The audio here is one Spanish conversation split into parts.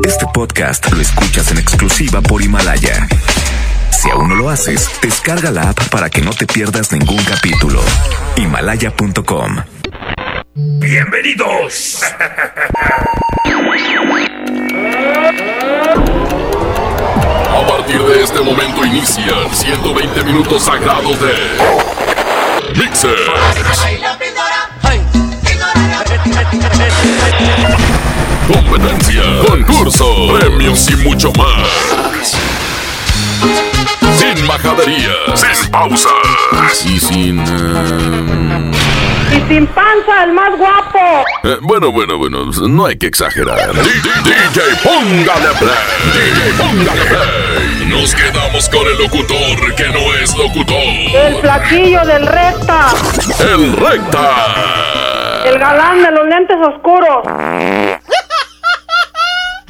Este podcast lo escuchas en exclusiva por Himalaya. Si aún no lo haces, descarga la app para que no te pierdas ningún capítulo. Himalaya.com. Bienvenidos. A partir de este momento inician 120 minutos sagrados de Mixer. Competencia, concurso, premios y mucho más. Sin majaderías, sin pausas y sin... eh, Y sin panza, el más guapo. eh, bueno, bueno, bueno, no hay que exagerar. DJ, póngale play. DJ, póngale play. Nos quedamos con el locutor que no es locutor. El flaquillo del recta. El recta. El galán de los lentes oscuros.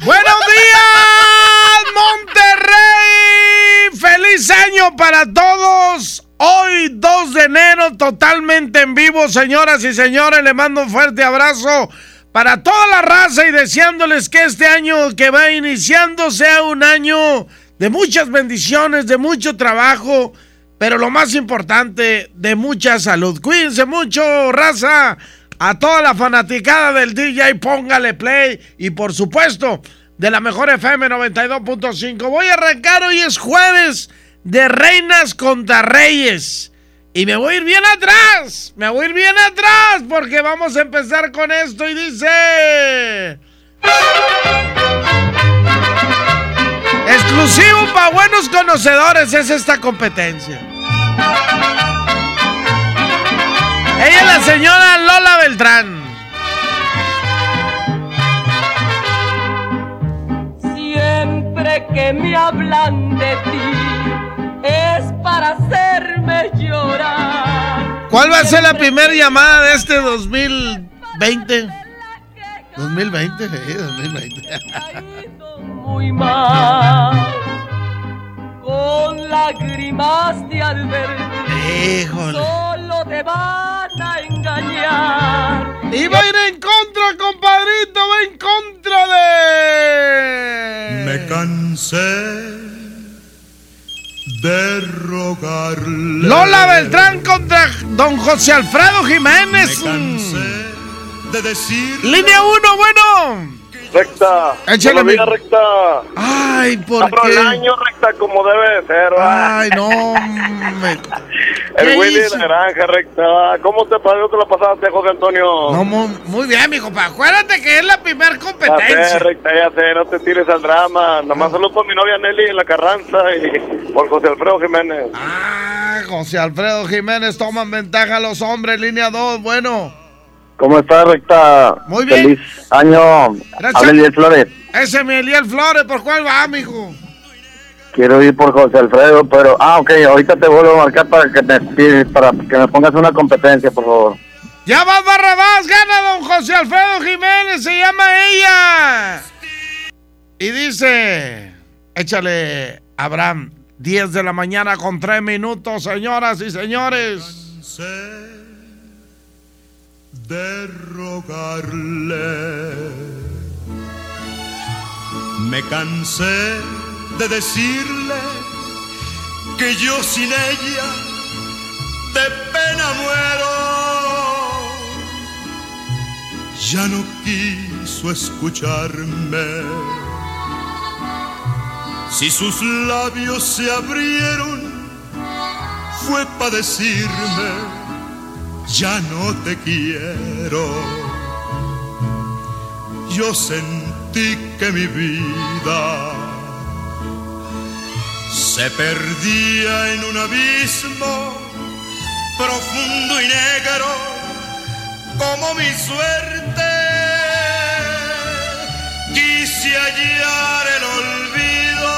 ¡Buenos días, Monterrey! ¡Feliz año para todos! Hoy, 2 de enero, totalmente en vivo, señoras y señores. Le mando un fuerte abrazo para toda la raza y deseándoles que este año que va iniciando sea un año de muchas bendiciones, de mucho trabajo, pero lo más importante, de mucha salud. Cuídense mucho, raza. A toda la fanaticada del DJ, póngale play. Y por supuesto, de la mejor FM 92.5. Voy a arrancar, hoy es jueves de Reinas contra Reyes. Y me voy a ir bien atrás. Me voy a ir bien atrás porque vamos a empezar con esto y dice... Exclusivo para buenos conocedores es esta competencia. Ella es la señora Lola Beltrán. Siempre que me hablan de ti es para hacerme llorar. ¿Cuál va a ser la primera llamada de este 2020? 2020, sí, 2020. Muy mal, con lágrimas de al verte, Híjole. solo te van a engañar. Y va a ir en contra, compadrito, va en contra de... Me cansé de rogarle. Lola Beltrán contra don José Alfredo Me Jiménez. cansé de decir. Línea 1, bueno. Recta. Échale, mi- recta. Ay, ¿por Abro el qué? año, recta, como debe de ser. ¿va? Ay, no. me- el ¿qué Willy de granja, recta. ¿Cómo te pasó te la pasaste, José Antonio? No, mu- muy bien, mi compa. Acuérdate que es la ya sé, competencia. recta, ya sé, no te tires al drama. Nomás saludos por mi novia Nelly en la Carranza y por José Alfredo Jiménez. Ah, José Alfredo Jiménez toman ventaja los hombres. Línea 2, bueno. ¿Cómo estás, recta? Muy bien. Feliz año. Gracias. Habla Eliel Flores. Ese es mi Eliel Flores, ¿por cuál va, mijo? Quiero ir por José Alfredo, pero... Ah, ok, ahorita te vuelvo a marcar para que me, para que me pongas una competencia, por favor. Ya va Barrabás, gana don José Alfredo Jiménez, se llama ella. Y dice, échale, Abraham, 10 de la mañana con 3 minutos, señoras y señores. De rogarle. Me cansé de decirle que yo sin ella de pena muero. Ya no quiso escucharme. Si sus labios se abrieron, fue para decirme ya no te quiero. Yo sentí que mi vida se perdía en un abismo profundo y negro como mi suerte. Quise hallar el olvido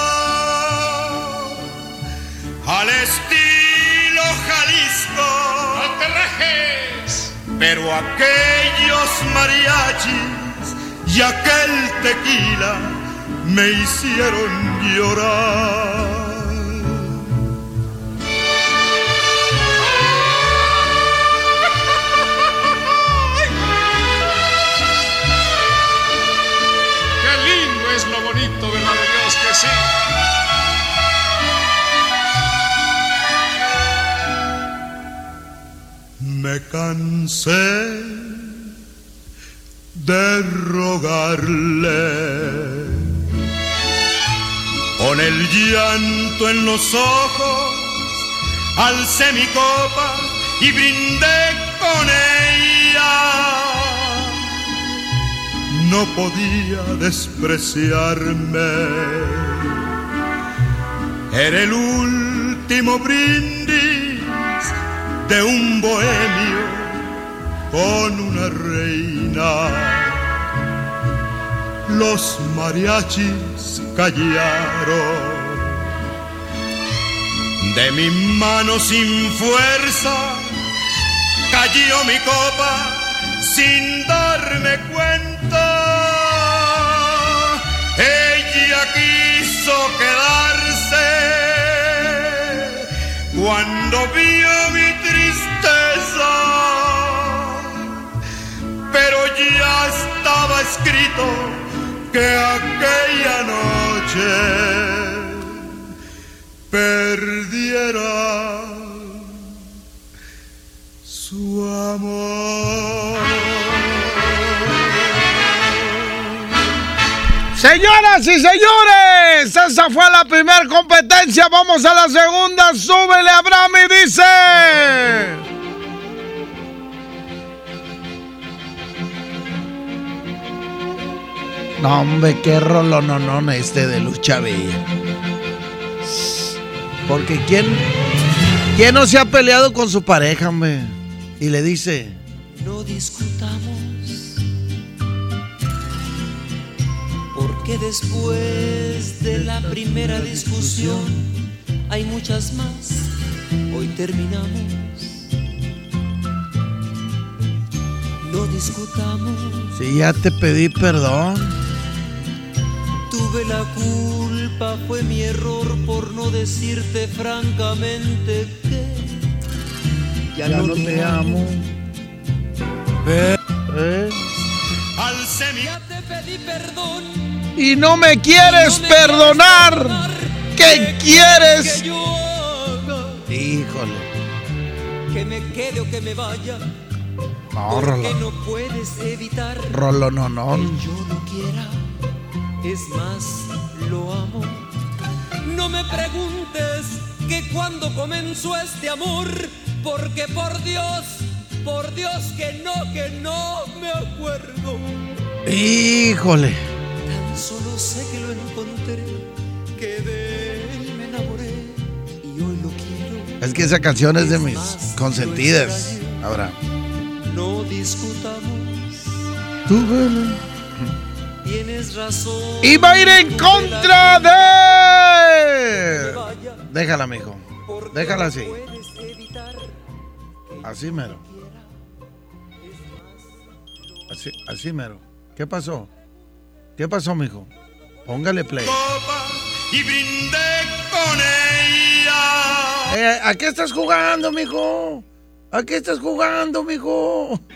al estilo Jalisco. Pero aquellos mariachis y aquel tequila me hicieron llorar. Qué lindo es lo sí. Me cansé de rogarle con el llanto en los ojos, alcé mi copa y brindé con ella. No podía despreciarme. Era el último brindis de un bohemio con una reina. Los mariachis callaron. De mi mano sin fuerza cayó mi copa sin darme cuenta. Ella quiso quedarse cuando vio mi tristeza, pero ya estaba escrito que aquella noche perdiera su amor. Señoras y señores, esa fue la primera competencia. Vamos a la segunda. Súbele, Abraham, y dice. No, hombre, qué rolononón este de Lucha Bella. Porque ¿quién, ¿quién no se ha peleado con su pareja, hombre? Y le dice... No discutamos. Porque después de la primera discusión hay muchas más. Hoy terminamos. No discutamos. Si ya te pedí perdón. Tuve la culpa, fue mi error por no decirte francamente que ya, no, te amo. Eh, eh. Ya te pedí perdón. Y no me quieres perdonar. ¿Qué quieres? Que yo haga? Híjole. Que me quede o que me vaya. No, Rolo. no puedes evitar Rolo, no, no. que yo no quiera. Es más, lo amo. No me preguntes que cuando comenzó este amor, porque por Dios, por Dios que no, que no me acuerdo. Híjole. Solo sé que lo encontré, que de él me enamoré y hoy lo quiero. Es que esa canción es de mis consentidas. Ahora. No discutamos, Tú, vele. tienes razón. Y va a ir en contra de. Déjala, mijo. Déjala así. Así mero. Así, así mero. ¿Qué pasó? ¿Qué pasó, mijo? Póngale play. copa y brindé con ella. Eh, ¿A qué estás jugando, mijo? ¿A qué estás jugando, mijo?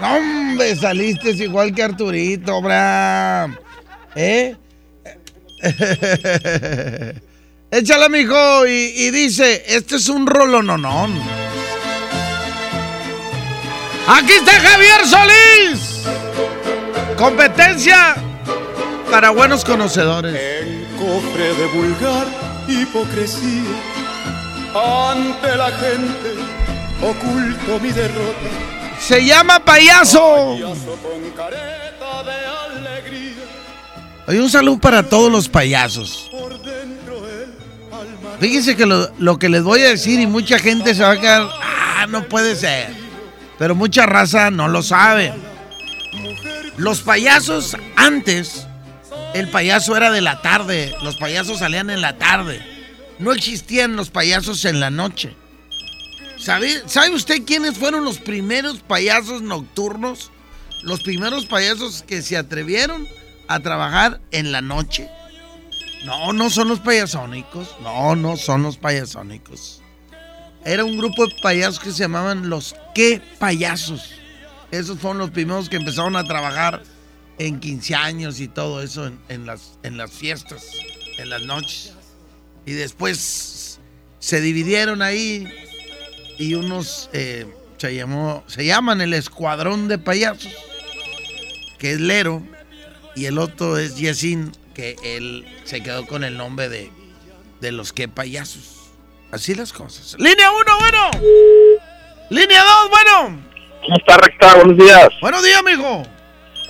No, hombre, saliste igual que Arturito, Abraham. ¿Eh? Échala, mijo, y, y dice, este es un rolononón. Aquí está Javier Solís. Competencia para buenos conocedores. En cofre de vulgar hipocresía, ante la gente oculto mi derrota. Se llama payaso. Payaso con careta de alegría, Oye, un saludo para todos los payasos. Fíjense que lo, lo que les voy a decir y mucha gente se va a quedar, ah, no puede ser. Pero mucha raza no lo sabe. Los payasos antes, el payaso era de la tarde, los payasos salían en la tarde. No existían los payasos en la noche. ¿Sabe, ¿Sabe usted quiénes fueron los primeros payasos nocturnos? Los primeros payasos que se atrevieron a trabajar en la noche. No, no son los payasónicos. No, no son los payasónicos. Era un grupo de payasos que se llamaban los qué payasos. Esos fueron los primeros que empezaron a trabajar en 15 años y todo eso en, en las, en las fiestas. en las noches. Y después se dividieron ahí y unos eh, se, llamó, se llaman el Escuadrón de Payasos, que es Lero, y el otro es Yesin, que él se quedó con el nombre de, de los que payasos. Así las cosas. Línea 1, bueno. Línea 2, bueno. ¿Cómo está, recta? Buenos días. Buenos días, mijo.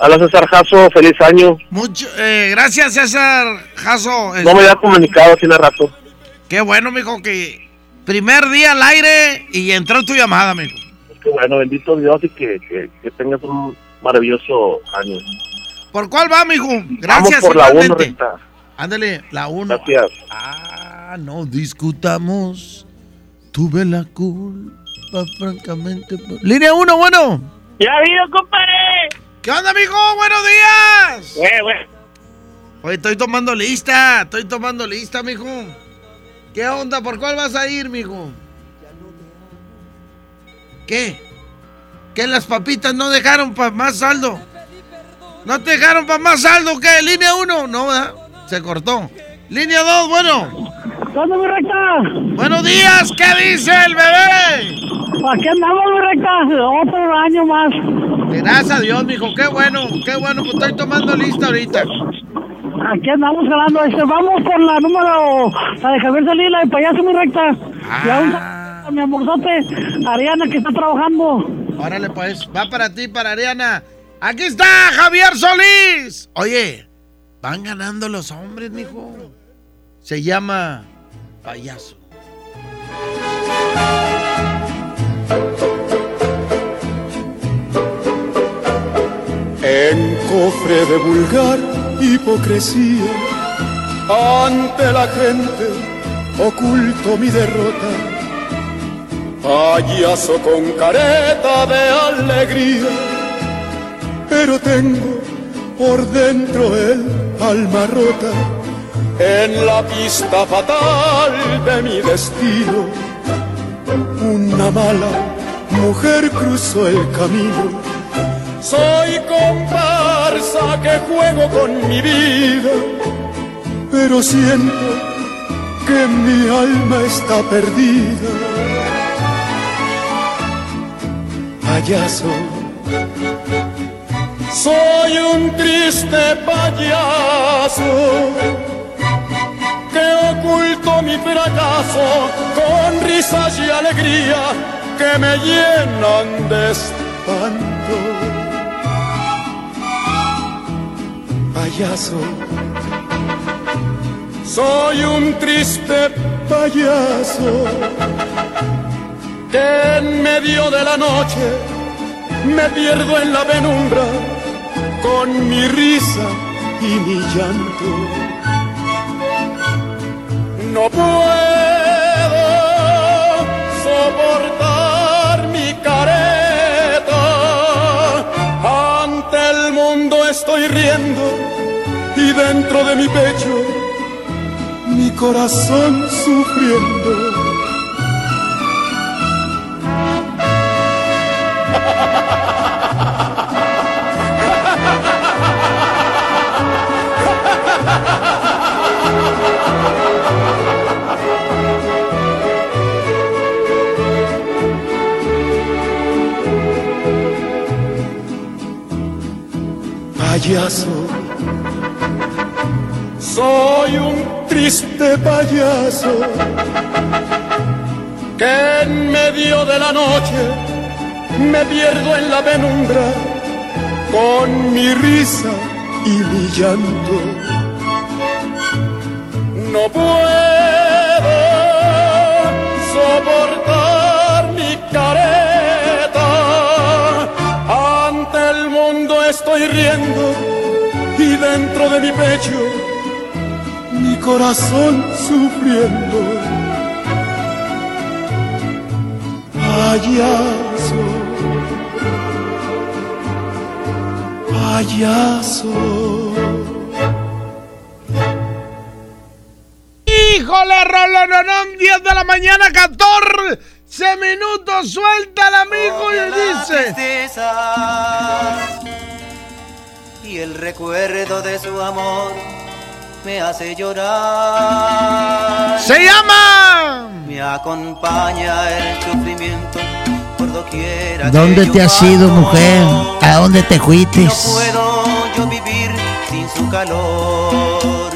Hola, César Jasso. Feliz año. Mucho, eh, gracias, César Jasso. No me había comunicado hace rato. Qué bueno, mijo, que primer día al aire y entró tu llamada, mijo. Qué bueno, bendito Dios y que, que, tengas un maravilloso año. ¿Por cuál va, mijo? Gracias. Vamos por la 1, recta. Ándale, la 1. Gracias. Ah, no discutamos. Tuve la culpa, francamente. Línea 1, bueno. Ya ha habido, compadre. ¿Qué onda, mijo? Buenos días. Bueno, bueno. Oye, estoy tomando lista. Estoy tomando lista, mijo. ¿Qué onda? ¿Por cuál vas a ir, mijo? ¿Qué? ¿Que las papitas no dejaron para más saldo? ¿No te dejaron para más saldo? ¿Qué? ¿Línea 1? No, ¿verdad? Se cortó. Línea 2, bueno. ¿Dónde, mi recta? Buenos días, ¿qué dice el bebé? Aquí andamos, recta. Otro año más. Gracias a Dios, mijo. Qué bueno, qué bueno. Pues estoy tomando lista ahorita. Aquí andamos ganando. Este, vamos con la número, la de Javier Salila, de payaso, mi recta. Ah. Y a mi amorzote, Ariana, que está trabajando. Órale, pues. Va para ti, para Ariana. Aquí está Javier Solís. Oye, van ganando los hombres, mijo. Se llama payaso. En cofre de vulgar hipocresía, ante la gente oculto mi derrota. Payaso con careta de alegría, pero tengo por dentro el alma rota en la pista fatal de mi destino. Una mala mujer cruzó el camino soy comparsa que juego con mi vida, pero siento que mi alma está perdida. Payaso, soy un triste payaso que oculto mi fracaso con risas y alegría que me llenan de espanto. Payaso. Soy un triste payaso que en medio de la noche me pierdo en la penumbra con mi risa y mi llanto. No puedo soportar estoy riendo y dentro de mi pecho mi corazón sufriendo. Payaso soy un triste payaso que en medio de la noche me pierdo en la penumbra con mi risa y mi llanto. No puedo estoy riendo y dentro de mi pecho mi corazón sufriendo. Payaso, payaso. ¡Híjole, Rolononón! 10 de la mañana, 14 minutos. Suelta el amigo y dice. Y el recuerdo de su amor me hace llorar. Se llama. Me acompaña el sufrimiento por doquiera. ¿Dónde que te has ido, mujer? ¿A dónde te No fuites? puedo yo vivir sin su calor.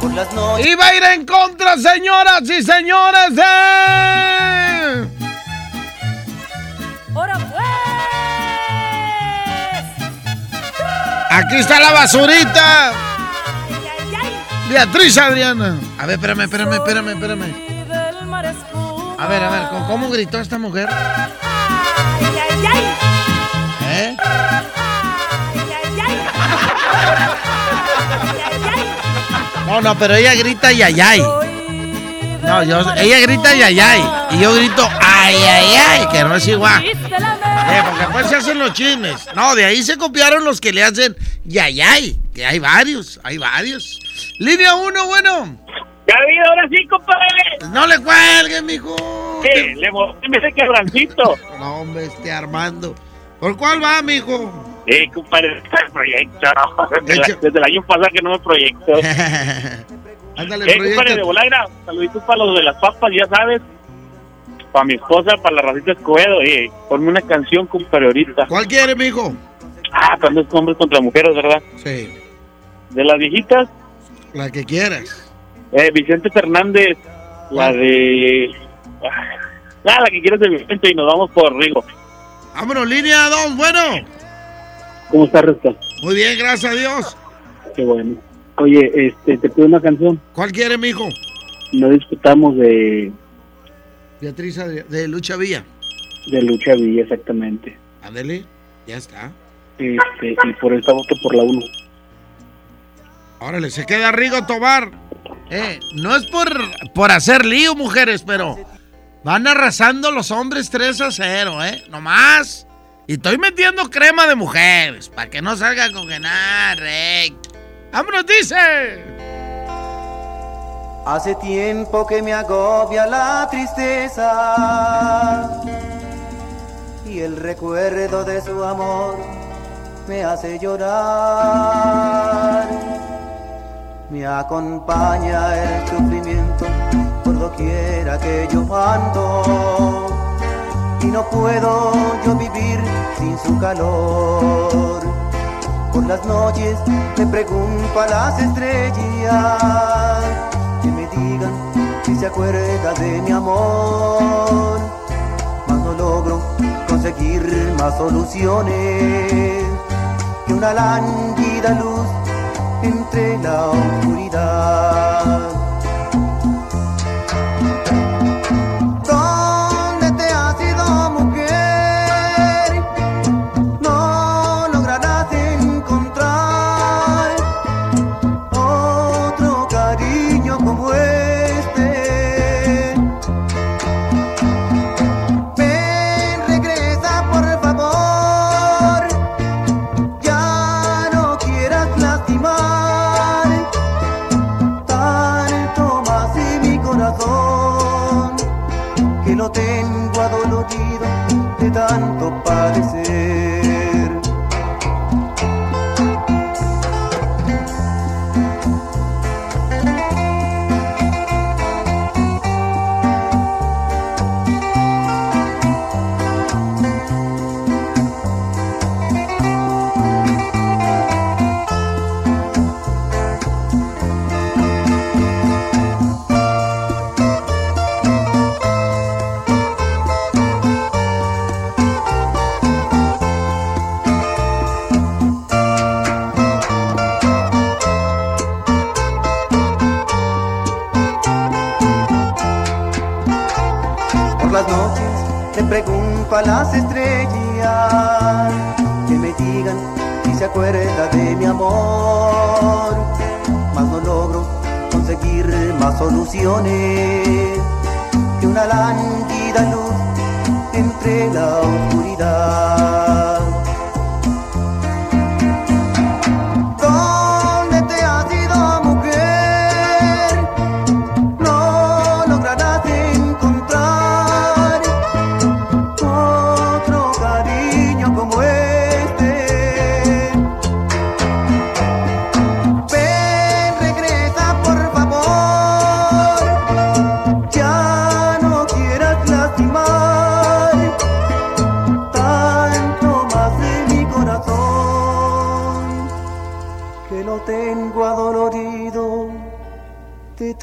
Por las noches. Iba a ir en contra, señoras y señores, de. Aquí está la basurita. Beatriz Adriana. A ver, espérame, espérame, espérame, espérame. A ver, a ver, ¿cómo- ¿cómo gritó esta mujer? ¿Eh? No, no, pero ella grita yayay. No, yo, ella grita yayay. Y yo grito ay, ay, ay, que no es igual. Eh, porque después se hacen los chismes. No, de ahí se copiaron los que le hacen yayay. Que hay varios, hay varios. Línea uno, bueno. Ya vi, ahora sí, compadre. No le cuelgues, mijo. ¿Qué? Le mostré ese quebrancito. No, hombre, este Armando. ¿Por cuál va, mijo? Eh, compadre, está el proyecto. Desde, la- desde el año pasado que no me proyecto. Ándale, eh, compadre, de Volagra, saluditos para los de las papas, ya sabes. Para mi esposa, para la racita Escobedo. Eh, ponme una canción, compadre, ahorita. ¿Cuál quiere, mijo? Ah, cuando es hombres contra mujeres, ¿verdad? Sí, De las viejitas, la que quieras. eh, Vicente Fernández, la de... Ah, la que quieres de Vicente y nos vamos por Rigo. Vámonos, línea dos, bueno. ¿Cómo está, Resta? Muy bien, gracias a Dios. Qué bueno. Oye, este, te pido una canción. ¿Cuál quiere, mijo? No discutamos de, Beatriz de Lucha Villa. de Lucha Villa, exactamente. Ándele, ya está. Este, y por esta voto por la 1. Órale, se queda Rigo Tobar. Eh, no es por, por hacer lío, mujeres, pero van arrasando los hombres 3 a 0, ¿eh? Nomás. Y estoy metiendo crema de mujeres, para que no salga con que nada, recto. ¡Vámonos, dice! Hace tiempo que me agobia la tristeza y el recuerdo de su amor me hace llorar. Me acompaña el sufrimiento por doquiera que yo ando y no puedo yo vivir sin su calor. Por las noches me pregunto a las estrellas se acuerda de mi amor. Mas no logro conseguir más soluciones que una lánguida luz entre la oscuridad. Tengo adolorido de tanto padecer. Las estrellas que me digan si se acuerda de mi amor. Mas no logro conseguir más soluciones que una lánguida luz entre la oscuridad.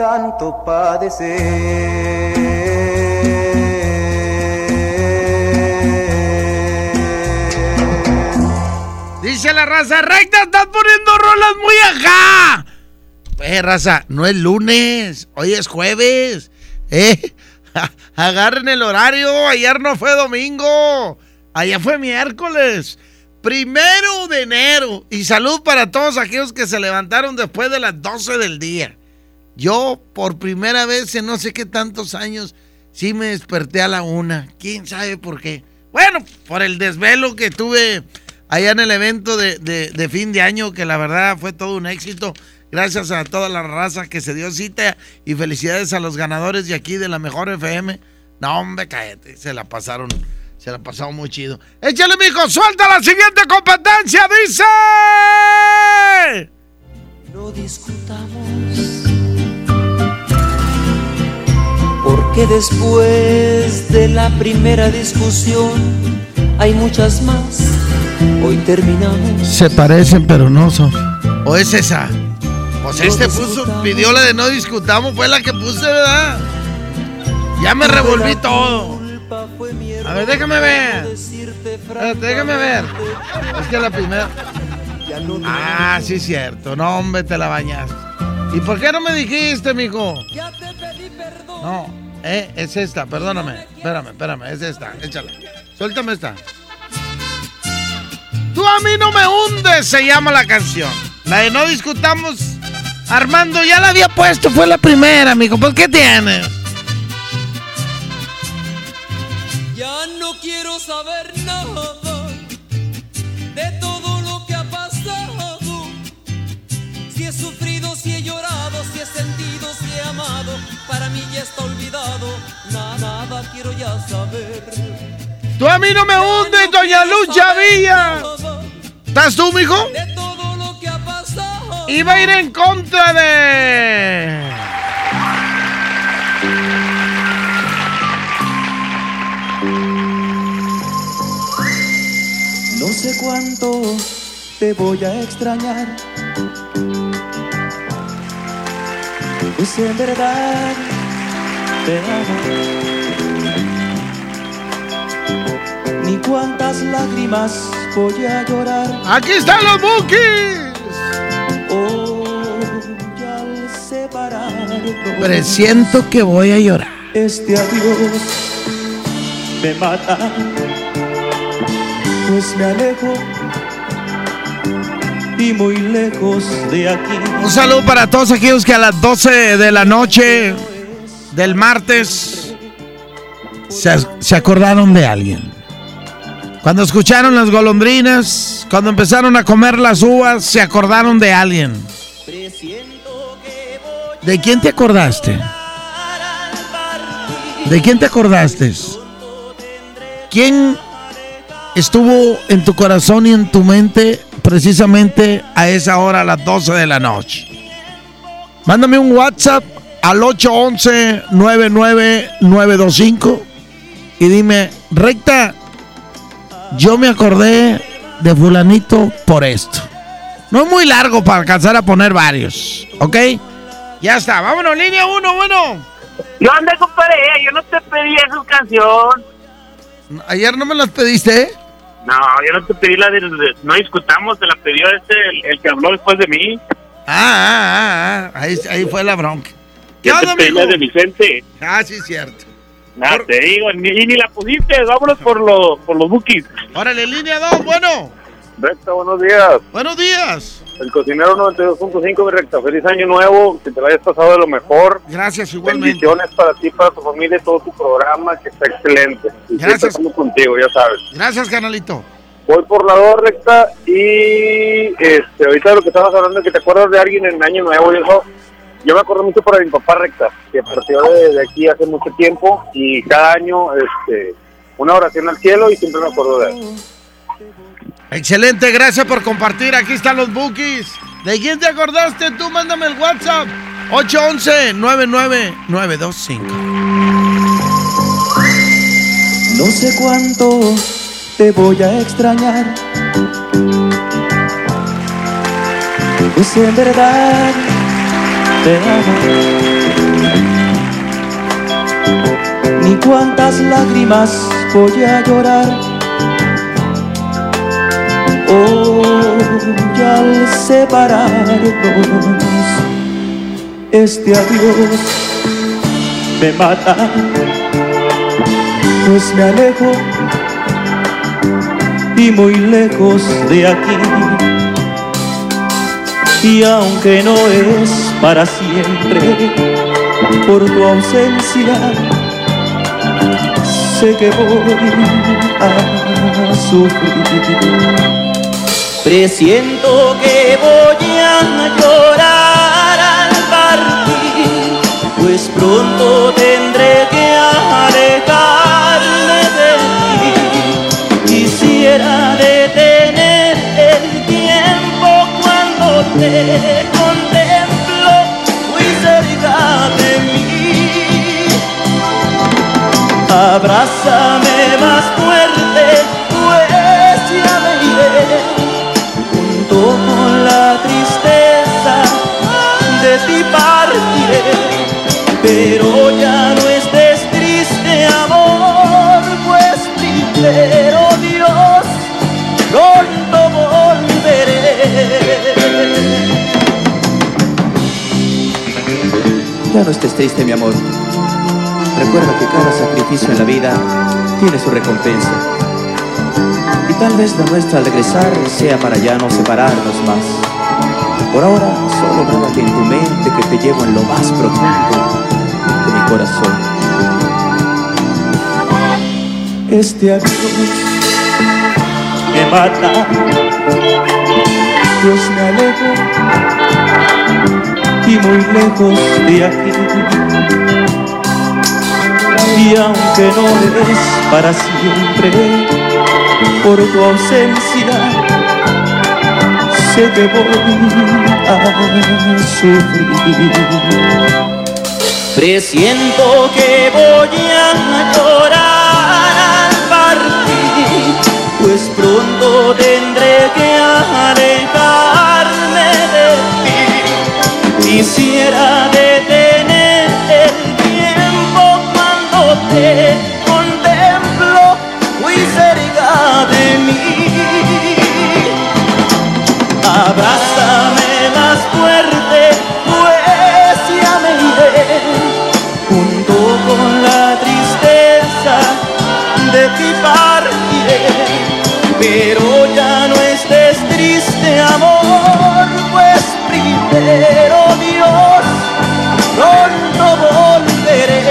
Tanto padecer. Dice la raza recta, estás poniendo rolas muy acá. Eh, raza, no es lunes, hoy es jueves. Eh, agarren el horario, ayer no fue domingo, ayer fue miércoles. Primero de enero. Y salud para todos aquellos que se levantaron después de las 12 del día. Yo, por primera vez en no sé qué tantos años, sí me desperté a la una. ¿Quién sabe por qué? Bueno, por el desvelo que tuve allá en el evento de, fin de año, que la verdad fue todo un éxito. Gracias a toda la raza que se dio cita y felicidades a los ganadores de aquí de la mejor FM. No, hombre, cállate, se la pasaron, se la pasaron muy chido. Échale, mijo, suelta la siguiente competencia, dice. No discutamos. Porque después de la primera discusión hay muchas más. Hoy terminamos. Se parecen, pero no son. ¿O es esa? Pues este puso, pidió la de no discutamos, fue la que puse, ¿verdad? Ya me revolví todo. A ver, déjame ver. Espérate, déjame ver. Es que la primera. Ah, sí, es cierto. No, hombre, te la bañaste. ¿Y por qué no me dijiste, mijo? No, eh, es esta, perdóname. Espérame, espérame, es esta. Échala. Suéltame esta. Tú a mí no me hundes, se llama la canción. La de no discutamos. Armando ya la había puesto, fue la primera, amigo. ¿Por qué tienes? Ya no quiero saber nada amado, para mí ya está olvidado. Na- nada quiero ya saber. Tú a mí no me hundes, doña Lucha Villa. ¿Estás tú, mijo? De todo lo que ha pasado. Iba a ir en contra de. No sé cuánto te voy a extrañar. Pues en verdad te amo. Ni cuántas lágrimas voy a llorar. ¡Aquí están los bookies! Hoy al separarnos. Presiento que voy a llorar. Este adiós me mata, pues me alejo Un saludo para todos aquellos que a las 12 de la noche del martes se, se acordaron de alguien. Cuando escucharon las golondrinas, cuando empezaron a comer las uvas, se acordaron de alguien. ¿De quién te acordaste? ¿De quién te acordaste? ¿Quién estuvo en tu corazón y en tu mente precisamente a esa hora, a las 12 de la noche? Mándame un WhatsApp al 811-99925 y dime, recta, yo me acordé de fulanito por esto. No es muy largo para alcanzar a poner varios, ¿ok? Ya está, vámonos, línea 1, bueno. ¿Qué onda, compadre? Yo no te pedí esa canción. Ayer no me las pediste, ¿eh? No, yo no te pedí la de... de- no discutamos, te la pidió este, el, el que habló después de mí. Ah, ah, ah, ah, Ahí, ahí fue la bronca. ¿Qué Yo te onda, pedí la de Vicente. Ah, sí, cierto. Nada, te digo, ni, y ni la pusiste. Vámonos por, lo, por los bookies. Órale, línea 2, bueno. Recta, buenos días. Buenos días. El cocinero 92.5, mi recta. Feliz año nuevo. Que te lo hayas pasado de lo mejor. Gracias, igualmente. Bendiciones para ti, para tu familia y todo tu programa, que está excelente. Y Gracias. estamos contigo, ya sabes. Gracias, canalito. Voy por la 2 recta y este, ahorita lo que estabas hablando, que te acuerdas de alguien en Año Nuevo, dijo. Yo me acuerdo mucho por mi papá recta, que partió de, de aquí hace mucho tiempo y cada año este, una oración al cielo y siempre me acuerdo de él. Excelente, gracias por compartir. Aquí están los bookies. ¿De quién te acordaste tú? Mándame el WhatsApp. 811-99925. No sé cuánto te voy a extrañar. Pues en verdad te amo. Ni cuántas lágrimas voy a llorar. Hoy al separarnos, este adiós me mata, pues me alejo y muy lejos de aquí. Y aunque no es para siempre, por tu ausencia, sé que voy a sufrir. Presiento que voy a llorar al partir, pues pronto tendré que alejarme de ti. Quisiera detener el tiempo cuando te contemplo muy cerca de mí. Abrázame más fuerte, pero ya no estés triste, amor, pues primero Dios, pronto volveré. Ya no estés triste, mi amor. Recuerda que cada sacrificio en la vida tiene su recompensa. Y tal vez la nuestra al regresar sea para ya no separarnos más. Por ahora, solo grábate en tu mente que te llevo en lo más profundo de mi corazón. Este adiós me mata, pues me alejo y muy lejos de aquí. Y aunque no es para siempre, por tu ausencia sé que voy a sufrir. Presiento que voy a llorar al partir, pues pronto tendré que alejarme de ti. Quisiera detener el tiempo cuando te Abrázame más fuerte, pues ya me iré, junto con la tristeza de ti partiré. Pero ya no estés triste, amor, pues primero Dios, pronto volveré.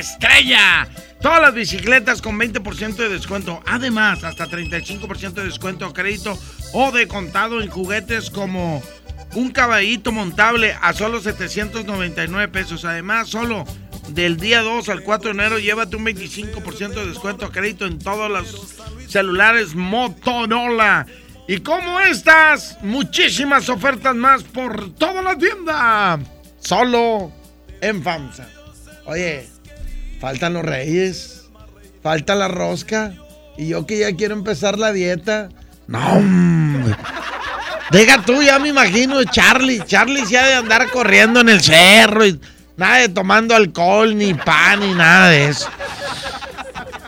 Estrella. Todas las bicicletas con 20% de descuento. Además, hasta 35% de descuento a crédito o de contado en juguetes como un caballito montable a solo 799 pesos. Además, solo del día 2 al 4 de enero llévate un 25% de descuento a crédito en todos los celulares Motorola. Y como estas, muchísimas ofertas más por toda la tienda. Solo en FAMSA. Oye, faltan los reyes. Falta la rosca. Y yo que ya quiero empezar la dieta. No. Deja tú, ya me imagino Charlie. Charlie se ha de andar corriendo en el cerro y nada de tomando alcohol, ni pan, ni nada de eso.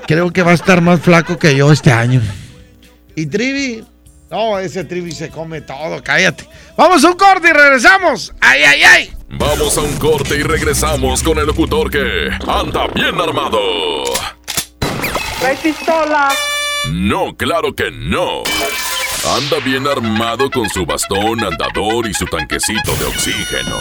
Creo que va a estar más flaco que yo este año. Y Trivi, no, ese Trivi se come todo, cállate. Vamos a un corte y regresamos. ¡Ay, ay, ay! Vamos a un corte y regresamos con el locutor que anda bien armado. ¿Trae pistola? No, claro que no. Anda bien armado con su bastón, andador y su tanquecito de oxígeno.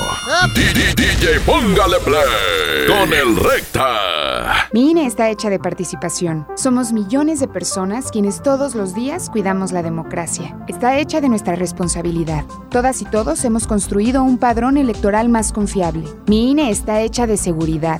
DJ, póngale play con el recta. Mi INE está hecha de participación. Somos millones de personas quienes todos los días cuidamos la democracia. Está hecha de nuestra responsabilidad. Todas y todos hemos construido un padrón electoral más confiable. Mi INE está hecha de seguridad.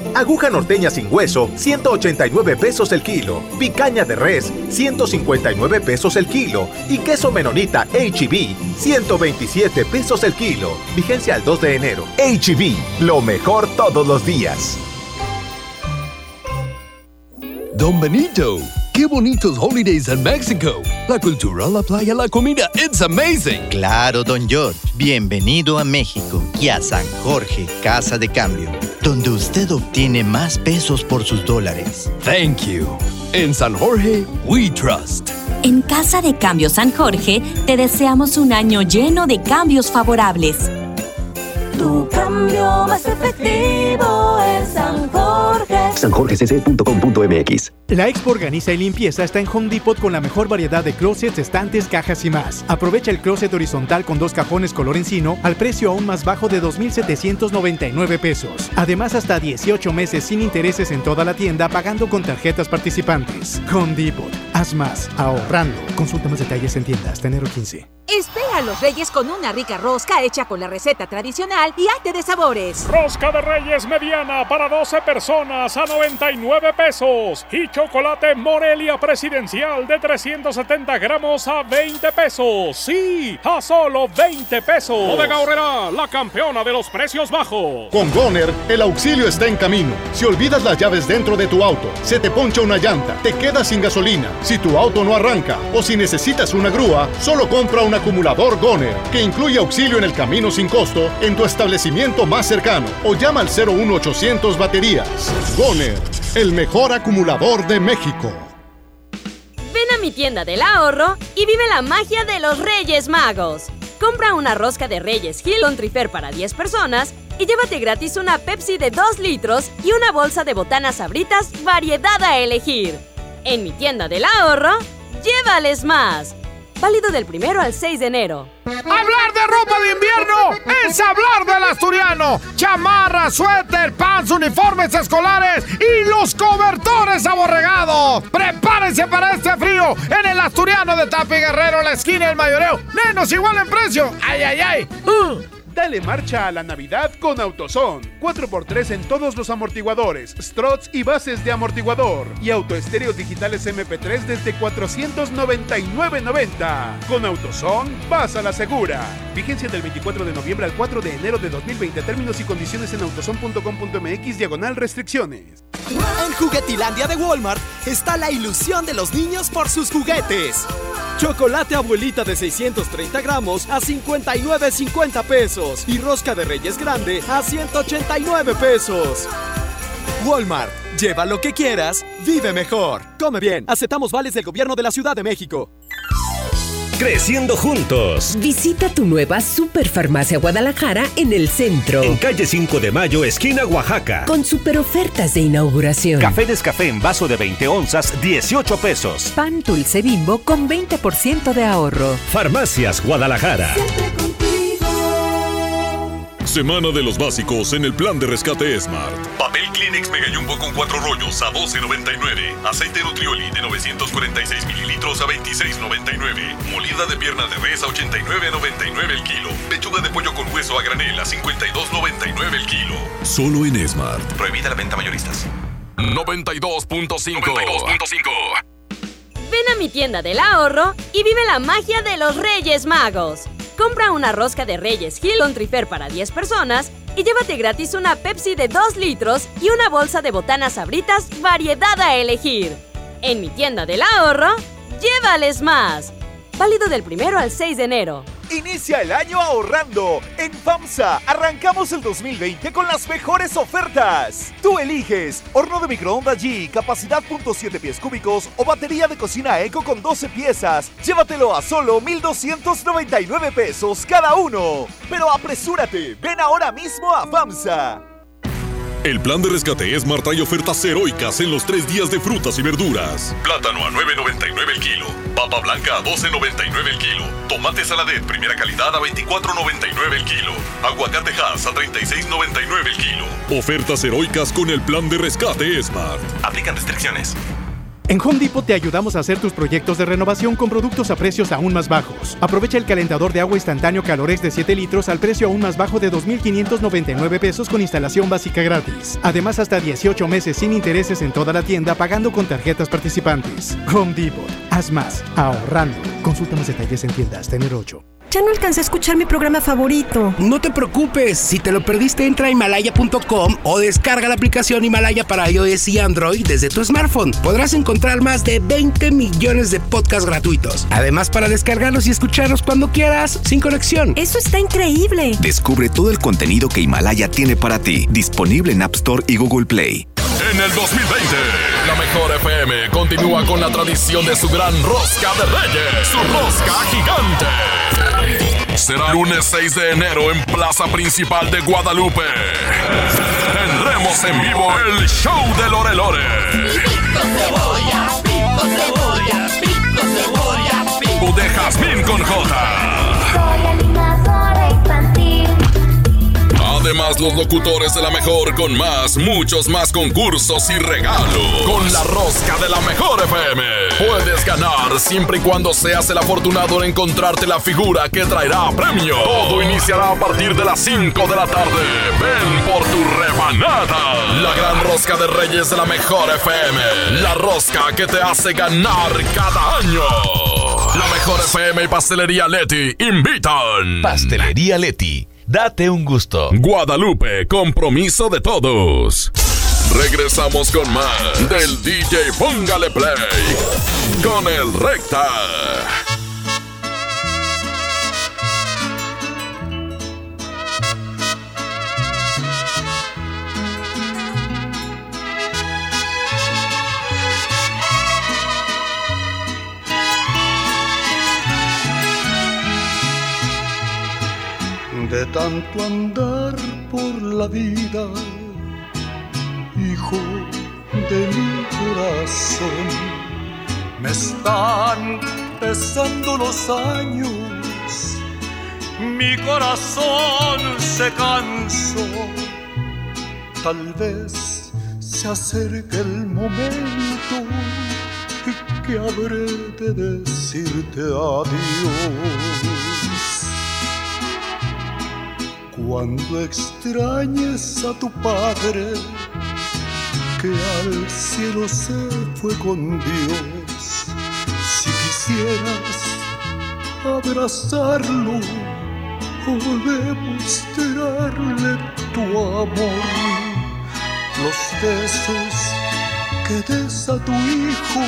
Aguja norteña sin hueso, 189 pesos el kilo. Picaña de res, 159 pesos el kilo. Y queso menonita HB, 127 pesos el kilo. Vigencia al 2 de enero. HB, lo mejor todos los días. Don Benito, qué bonitos holidays en México. La cultura, la playa, la comida, it's amazing. Claro, don George. Bienvenido a México y a San Jorge, Casa de Cambio, donde usted obtiene más pesos por sus dólares. Thank you. En San Jorge, we trust. En Casa de Cambio San Jorge, te deseamos un año lleno de cambios favorables. Tu cambio más efectivo. sanjorgecc.com.mx La Expo Organiza y Limpieza está en Home Depot con la mejor variedad de closets, estantes, cajas y más. Aprovecha el closet horizontal con dos cajones color encino al precio aún más bajo de 2,799 pesos. Además, hasta 18 meses sin intereses en toda la tienda pagando con tarjetas participantes. Home Depot. Haz más, ahorrando. Consulta más detalles en tiendas hasta enero 15. Espera a los reyes con una rica rosca hecha con la receta tradicional y arte de sabores. Rosca de Reyes mediana para 12 personas a 99 pesos. Y chocolate Morelia presidencial de 370 gramos a 20 pesos. Sí, a solo 20 pesos. Bodega Horrera, la campeona de los precios bajos. Con Goner, el auxilio está en camino. Si olvidas las llaves dentro de tu auto, se te poncha una llanta, te quedas sin gasolina, si tu auto no arranca o si necesitas una grúa, solo compra un acumulador Goner, que incluye auxilio en el camino sin costo en tu establecimiento más cercano o llama al 01800 baterías. Goner, el mejor acumulador de México. Ven a mi tienda del ahorro y vive la magia de los Reyes Magos. Compra una rosca de Reyes Hill con Trifer para 10 personas y llévate gratis una Pepsi de 2 litros y una bolsa de botanas sabritas variedad a elegir. En mi tienda del ahorro, llévales más. Válido del primero al 6 de enero. Hablar de ropa de invierno es hablar del asturiano. Chamarra, suéter, pants, uniformes escolares y los cobertores aborregados. Prepárense para este frío en el asturiano de Tapi Guerrero, la esquina del mayoreo. Menos igual en precio. ¡Ay, ay, ay! Uh. Dale marcha a la Navidad con AutoZone. 4x3 en todos los amortiguadores, struts y bases de amortiguador. Y autoestéreos digitales MP3 desde 499.90. Con AutoZone, vas a la segura. Vigencia del 24 de noviembre al 4 de enero de 2020. Términos y condiciones en autozone.com.mx diagonal restricciones. En Juguetilandia de Walmart está la ilusión de los niños por sus juguetes. Chocolate abuelita de 630 gramos a 59.50 pesos. Y rosca de reyes grande a 189 pesos. Walmart, lleva lo que quieras, vive mejor. Come bien, aceptamos vales del gobierno de la Ciudad de México. Creciendo juntos. Visita tu nueva Superfarmacia Guadalajara en el centro. En calle 5 de Mayo, esquina Oaxaca. Con super ofertas de inauguración. Café Descafé en vaso de 20 onzas, 18 pesos. Pan dulce bimbo con 20% de ahorro. Farmacias Guadalajara. Semana de los básicos en el plan de rescate Smart. Kleenex Mega Jumbo con 4 rollos a 12.99. Aceite Nutrioli de 946 mililitros a 26.99. Molida de pierna de res a 89.99 el kilo. Pechuga de pollo con hueso a granel a 52.99 el kilo. Solo en Smart. Prohibida la venta mayoristas. 92.5. 92.5. Ven a mi tienda del ahorro y vive la magia de los Reyes Magos. Compra una rosca de Reyes Hill con Trifer para 10 personas y llévate gratis una Pepsi de 2 litros y una bolsa de botanas sabritas variedad a elegir. En mi tienda del ahorro, llévales más. Válido del primero al 6 de enero. Inicia el año ahorrando. En FAMSA arrancamos el 2020 con las mejores ofertas. Tú eliges horno de microondas G, capacidad .7 pies cúbicos o batería de cocina Eco con 12 piezas. Llévatelo a solo 1,299 pesos cada uno. Pero apresúrate, ven ahora mismo a FAMSA. El plan de rescate Smart trae ofertas heroicas en los tres días de frutas y verduras. Plátano a 9.99 el kilo. Papa blanca a 12.99 el kilo. Tomate saladet primera calidad a 24.99 el kilo. Aguacate Hass a 36.99 el kilo. Ofertas heroicas con el plan de rescate Smart. Aplican restricciones. En Home Depot te ayudamos a hacer tus proyectos de renovación con productos a precios aún más bajos. Aprovecha el calentador de agua instantáneo Calorex de 7 litros al precio aún más bajo de 2.599 pesos con instalación básica gratis. Además, hasta 18 meses sin intereses en toda la tienda pagando con tarjetas participantes. Home Depot. Haz más. Ahorrando. Consulta más detalles en tiendas. Tener 8. Ya no alcancé a escuchar mi programa favorito. No te preocupes, si te lo perdiste entra a himalaya.com o descarga la aplicación Himalaya para iOS y Android desde tu smartphone. Podrás encontrar más de 20 millones de podcasts gratuitos. Además para descargarlos y escucharlos cuando quieras, sin conexión. Eso está increíble. Descubre todo el contenido que Himalaya tiene para ti, disponible en App Store y Google Play. En el 2020, la mejor FM continúa con la tradición de su gran rosca de reyes, su rosca gigante. Será lunes 6 de enero en Plaza Principal de Guadalupe. Tendremos en vivo el show de Lore Lore. Pico cebolla, pico cebolla, pico cebolla, pico. de con J. Además, los locutores de la mejor con más, muchos más concursos y regalos. Con la rosca de la mejor FM. Puedes ganar siempre y cuando seas el afortunado en encontrarte la figura que traerá premio. Todo iniciará a partir de las 5 de la tarde. Ven por tu rebanada. La gran rosca de Reyes de la mejor FM. La rosca que te hace ganar cada año. La mejor FM y Pastelería Leti invitan. Pastelería Leti. Date un gusto. Guadalupe, compromiso de todos. Regresamos con más del DJ Póngale Play con el Recta. De tanto andar por la vida, hijo de mi corazón, me están pesando los años, mi corazón se cansó, tal vez se acerque el momento que habré de decirte adiós. Cuando extrañes a tu padre, que al cielo se fue con Dios, si quisieras abrazarlo o demostrarle tu amor, los besos que des a tu hijo,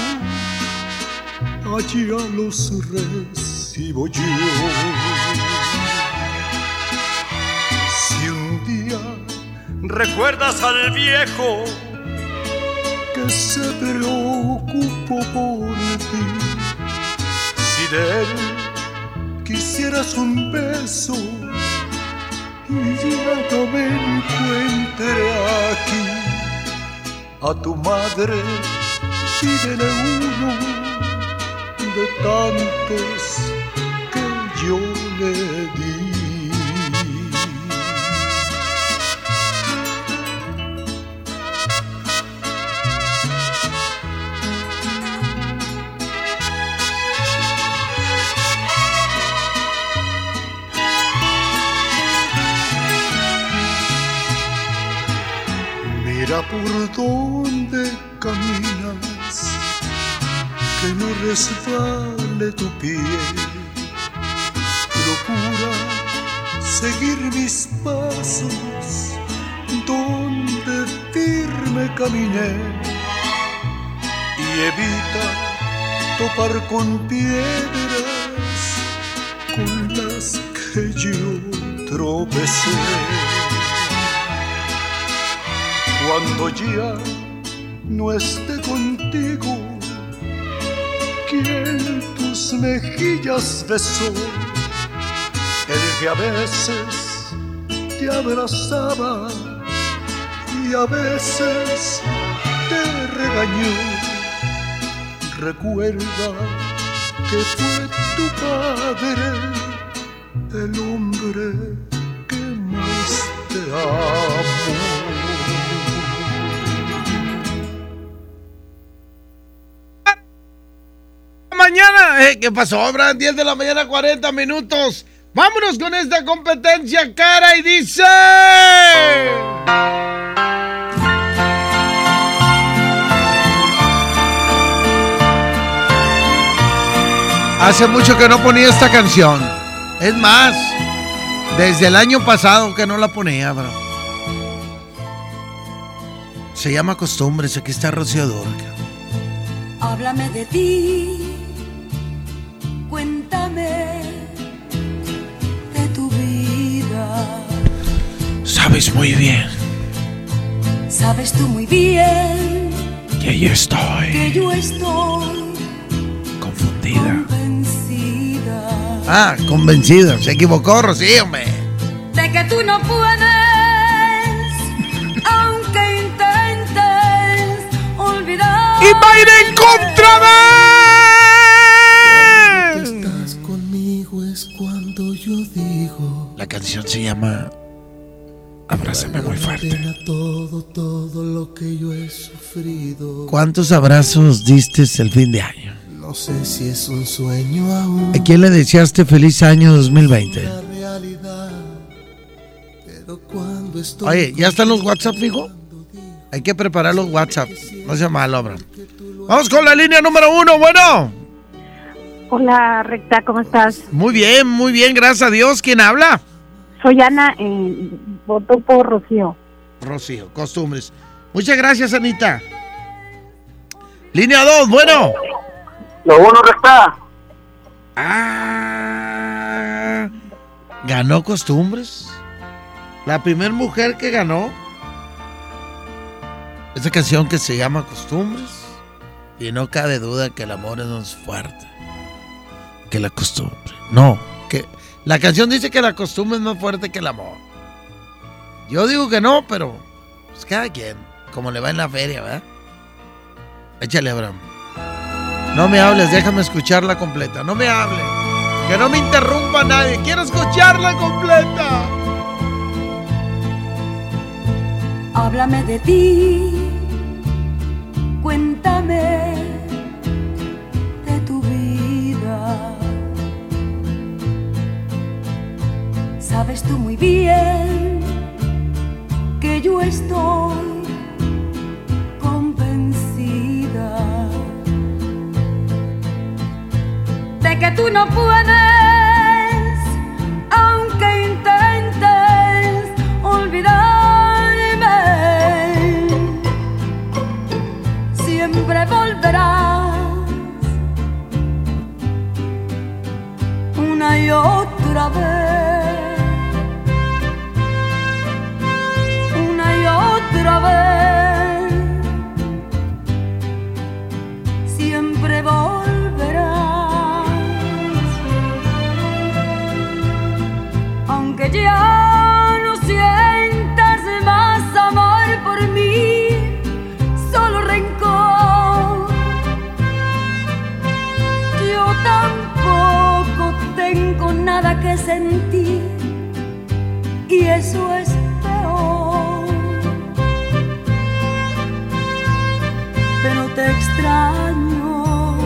allá los recibo yo. Recuerdas al viejo que se preocupó por ti. Si de él quisieras un beso y ya no me encuentre aquí, a tu madre pídele uno de tantos que yo le di. Por donde caminas, que no resbale tu pie. Procura seguir mis pasos donde firme caminé y evita topar con piedras con las que yo tropecé. Cuando ya no esté contigo, quien tus mejillas besó, el que a veces te abrazaba y a veces te regañó. Recuerda que fue tu padre el hombre que más te amó. ¿Qué pasó, Abraham? 10 de la mañana, 40 minutos. Vámonos con esta competencia, cara, y dice. Hace mucho que no ponía esta canción. Es más, desde el año pasado que no la ponía, bro. Se llama Costumbres, aquí está Rocío Dúrcal. Háblame de ti, cuéntame de tu vida. Sabes muy bien Sabes tú muy bien que yo estoy que yo estoy confundida. convencida Ah, convencido. Se equivocó, Rocío, de que tú no puedes, aunque intentes olvidar. ¡Y va a ir en contra de... Es cuando yo digo. La canción se llama Abrázame muy fuerte. Todo, todo lo que yo he sufrido. ¿Cuántos abrazos diste el fin de año? No sé si es un sueño aún. ¿A quién le deseaste feliz año 2020? La realidad. Pero cuando estoy. Oye, ¿ya están los WhatsApp, fijo? Hay que preparar los WhatsApp. No sea malo, Abraham. Vamos con la línea número uno, bueno. Hola, Recta, ¿cómo estás? Muy bien, muy bien, gracias a Dios. ¿Quién habla? Soy Ana, eh, voto por Rocío. Rocío, costumbres. Muchas gracias, Anita. Línea 2, bueno. Lo bueno está. Ah, ganó costumbres. La primer mujer que ganó. Esta canción que se llama Costumbres. Y no cabe duda que el amor es más fuerte que la costumbre. No, que la canción dice que la costumbre es más fuerte que el amor. Yo digo que no, pero pues cada quien, como le va en la feria, ¿verdad? Échale, Abraham. No me hables, déjame escucharla completa. No me hable. Que no me interrumpa nadie. Quiero escucharla completa. Háblame de ti, cuéntame de tu vida. Sabes tú muy bien que yo estoy convencida de que tú no puedes, aunque intentes olvidarme. Siempre volverás una y otra vez, ya no sientas más amor por mí, solo rencor. Yo tampoco tengo nada que sentir y eso es peor. Pero te extraño,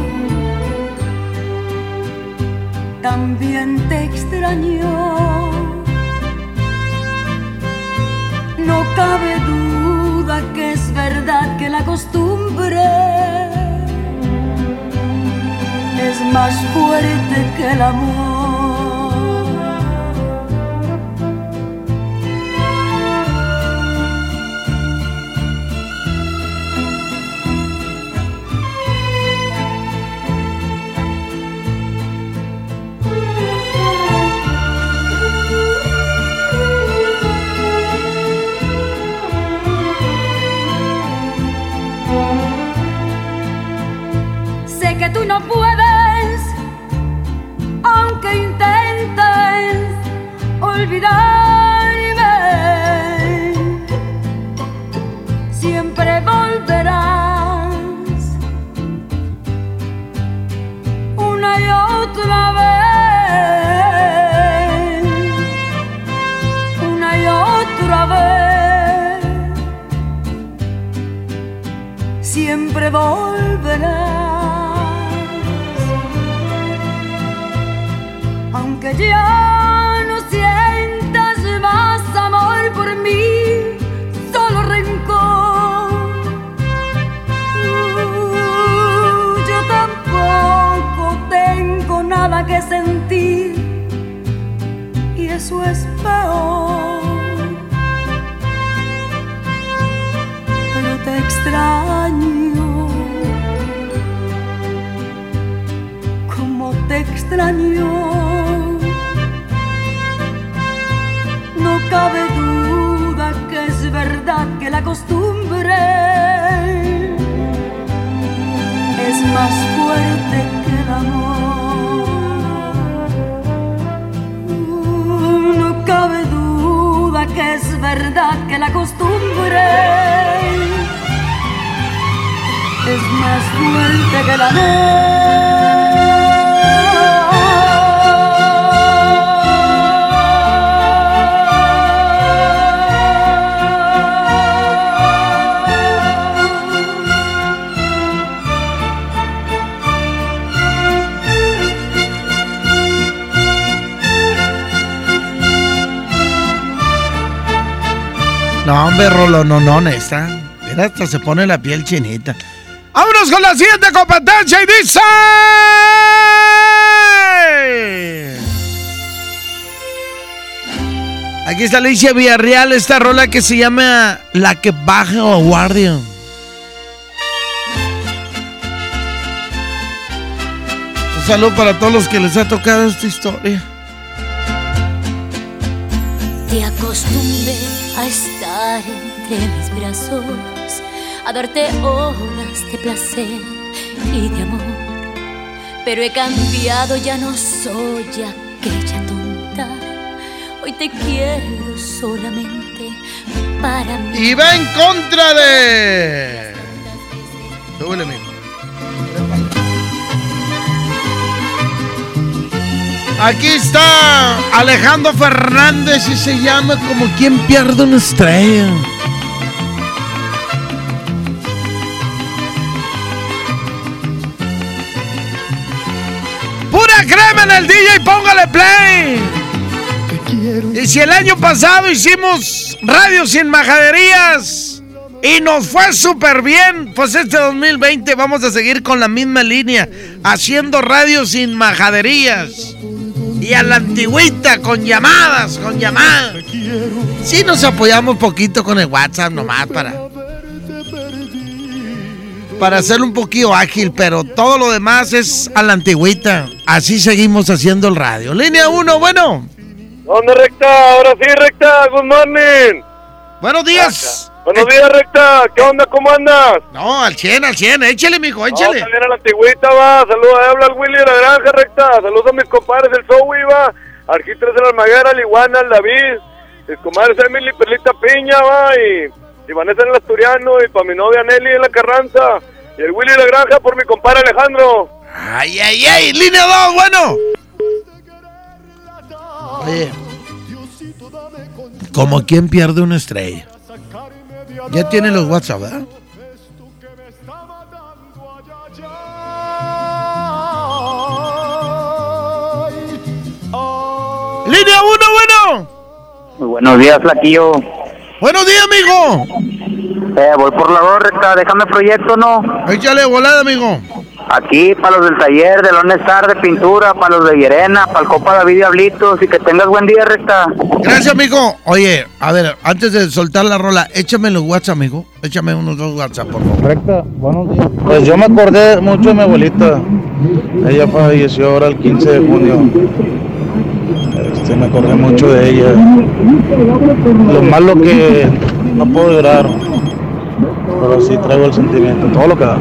también te extraño. No cabe duda que es verdad que la costumbre es más fuerte que el amor. Puedes, aunque intentes olvidarme, siempre volverás una y otra vez, una y otra vez, siempre volverás. Aunque ya no sientas más amor por mí, solo rencor. Uh, yo tampoco tengo nada que sentir y eso es peor. Pero te extraño. Como te extraño. Cabe duda que es verdad que la costumbre es más fuerte que el amor. No cabe duda que es verdad que la costumbre es más fuerte que el No, hombre, Rolo, no, no, esta. Mira, hasta se pone la piel chinita. ¡Vámonos con la siguiente competencia! Y dice... Aquí está Alicia Villarreal, esta rola que se llama La que baja o guardia. Un saludo para todos los que les ha tocado esta historia. Te acostumbré a estar entre mis brazos, a darte horas de placer y de amor. Pero he cambiado, ya no soy aquella tonta. Hoy te quiero solamente para mí. Y va en contra de. Súbele, mijo. Aquí está Alejandro Fernández y se llama como quien pierde una estrella. Pura crema en el DJ, póngale play. Y si el año pasado hicimos radio sin majaderías y nos fue súper bien, pues este 2020 vamos a seguir con la misma línea, haciendo radio sin majaderías. Y a la antigüita, con llamadas, con llamadas. Sí nos apoyamos poquito con el WhatsApp nomás para... Para hacerlo un poquito ágil, pero todo lo demás es a la antigüita. Así seguimos haciendo el radio. Línea 1, bueno. ¿Dónde recta? Ahora sí, recta. Good morning. Buenos días. Buenos días, recta. ¿Qué onda? ¿Cómo andas? No, al 100, al 100. Échale, mijo, échale. No, también a la antigüita, va. Saludos, ahí habla el Willy de la granja, recta. Saludos a mis compadres del Zoe, va. Arquitres de la Almaguera, el Iguana, el David. Mis comadres Emily, Perlita Piña, va. Y, y Vanessa en el Asturiano. Y para mi novia Nelly en la Carranza. Y el Willy de la granja por mi compadre Alejandro. Ay, ay, ay. Línea 2, bueno. Oye. Como quien pierde una estrella. Ya tiene los WhatsApp, ¿verdad? Línea 1, bueno. Muy buenos días, Flaquillo. Buenos días, amigo. Eh, voy por la recta, déjame proyecto, ¿no? Échale volada, amigo. Aquí, para los del taller, de Lonestar, de pintura, para los de Llerena, para el Copa David Diablitos, y que tengas buen día, recta. Gracias, amigo. Oye, a ver, antes de soltar la rola, échame los WhatsApp, amigo. Échame unos dos WhatsApp, por favor. Recta, buenos días. Pues yo me acordé mucho de mi abuelita. Ella falleció ahora el 15 de junio. Este, me acordé mucho de ella. Lo malo que no puedo llorar. Pero sí traigo el sentimiento, todo lo que da.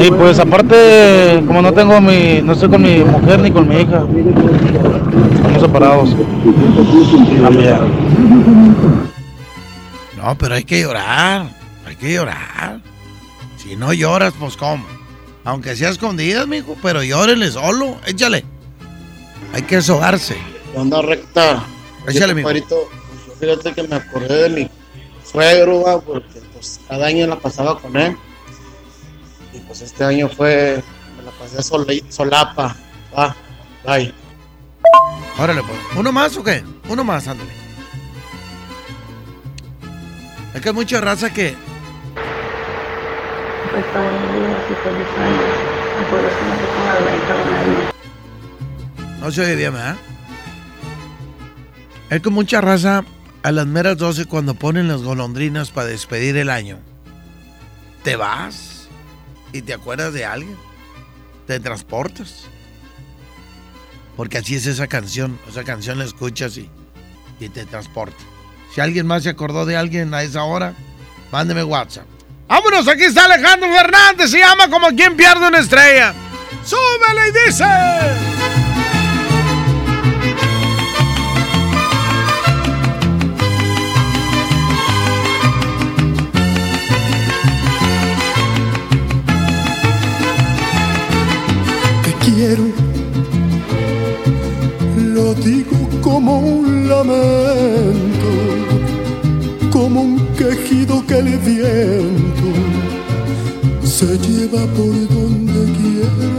Y pues aparte, como no tengo mi, no estoy con mi mujer ni con mi hija, estamos separados. También. No, pero hay que llorar. Hay que llorar. Si no lloras, pues cómo. Aunque sea escondidas, mijo, pero llórele solo. Échale. Hay que sobarse. ¿Qué onda, recta? Échale, mijo. pues, fíjate que me acordé de mi suegro, va, porque pues cada año la pasaba con él. Y pues este año fue, me la pasé sole- solapa. Va, bye. Órale, pues. ¿Uno más o qué? Uno más, ándale. Es que hay mucha raza que. Pues para y feliz año. Se. No se oye bien, ¿verdad? Es que mucha raza a las meras 12 cuando ponen las golondrinas para despedir el año. Te vas y te acuerdas de alguien. Te transportas. Porque así es esa canción. Esa canción la escuchas y, y te transporta. Si alguien más se acordó de alguien a esa hora, mándeme WhatsApp. Vámonos, aquí está Alejandro Fernández. Se llama como quien pierde una estrella. ¡Súbele y dice! Quiero, lo digo como un lamento, como un quejido que el viento se lleva por donde quiera.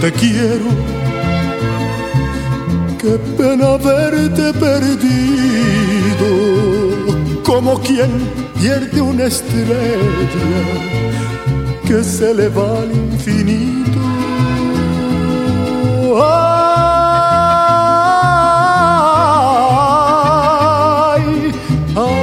Te quiero, qué pena verte perdido, como quien pierde una estrella que se le va al infinito. Ay, ay,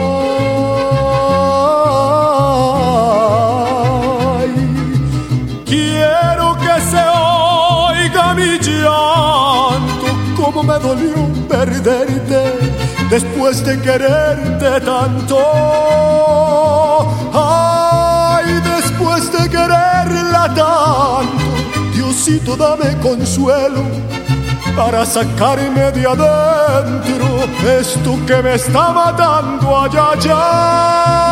quiero que se oiga mi llanto, como me dolió perderte después de quererte tanto. Ay, después de quererla tanto, Diosito dame consuelo para sacarme de adentro esto que me está matando allá allá.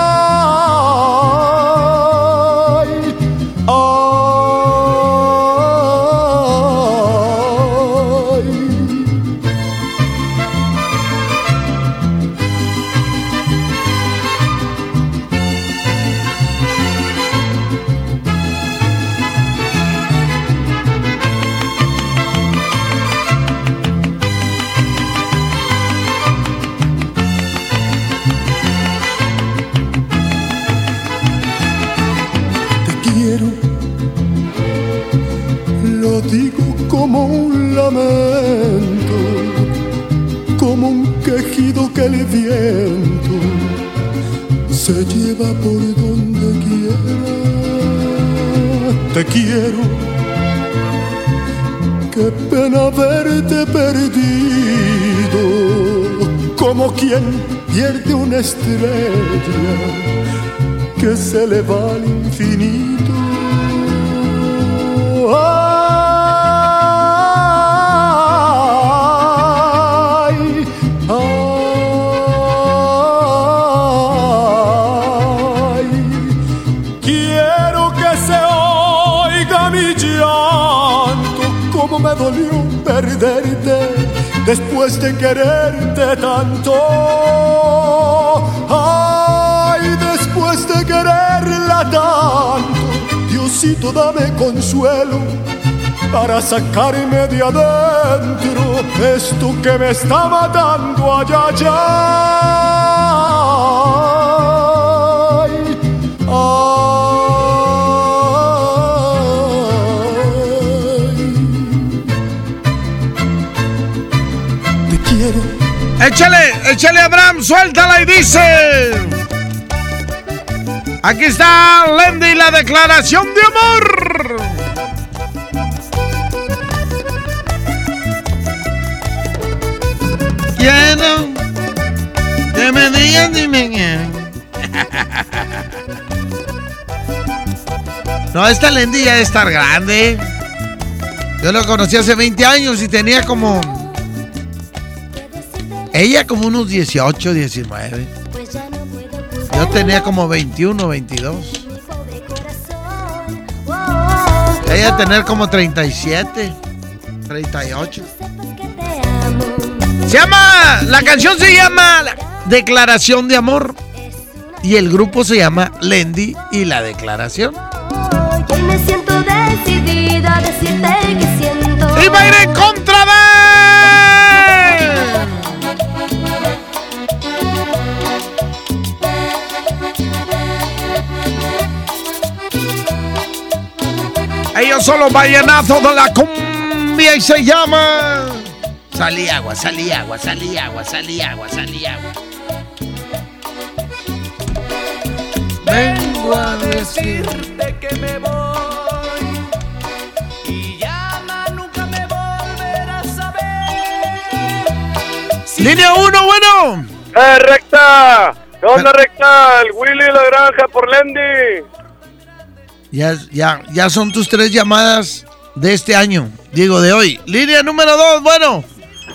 Quien pierde una estrella que se le va al infinito. Quererte tanto. Ay, después de quererla tanto, Diosito dame consuelo para sacarme de adentro esto que me está matando allá allá. Échale, échale, Abraham, suéltala y dice. Aquí está Lendy, la declaración de amor. Quiero que me digan, dime quién. No, esta Lendy ya debe estar grande. Yo lo conocí hace 20 años y tenía como. Ella como unos 18, 19. Yo tenía como 21, 22. Ella tener como 37, 38. Se llama. La canción se llama Declaración de Amor. Y el grupo se llama Lendy y la Declaración. Hoy me siento decidida a decirte que siento. ¡Y va a ir en contra de... Ellos son los vallenazos de la cumbia y se llama... Salí agua, salí agua, salí agua, salí agua, salí agua. Vengo a decirte que me voy y llama nunca me volverás a ver. Línea 1, bueno. ¡Eh, recta! ¿Qué onda, recta? El Willy la granja por Lendy. Ya, ya, ya son tus tres llamadas de este año. Digo, de hoy. Línea número 2, bueno.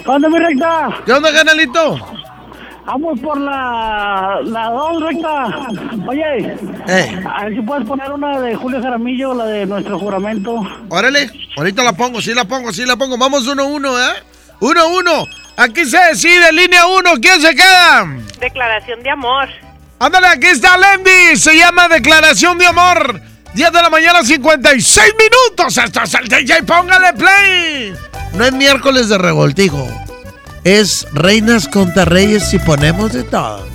¿Qué onda, mi recta? ¿Qué onda, canalito? Vamos por la, la dos recta. Oye, Eh. a ver si puedes poner una de Julio Jaramillo, la de nuestro juramento. Órale, ahorita la pongo, sí la pongo, sí la pongo. Vamos 1-1, ¿eh? 1-1. Aquí se decide, línea 1. ¿Quién se queda? Declaración de amor. Ándale, aquí está Lendy. Se llama Declaración de Amor. 10 de la mañana, 56 minutos. Esto es el DJ, póngale play. No es miércoles de revoltijo. Es reinas contra reyes y ponemos de todo.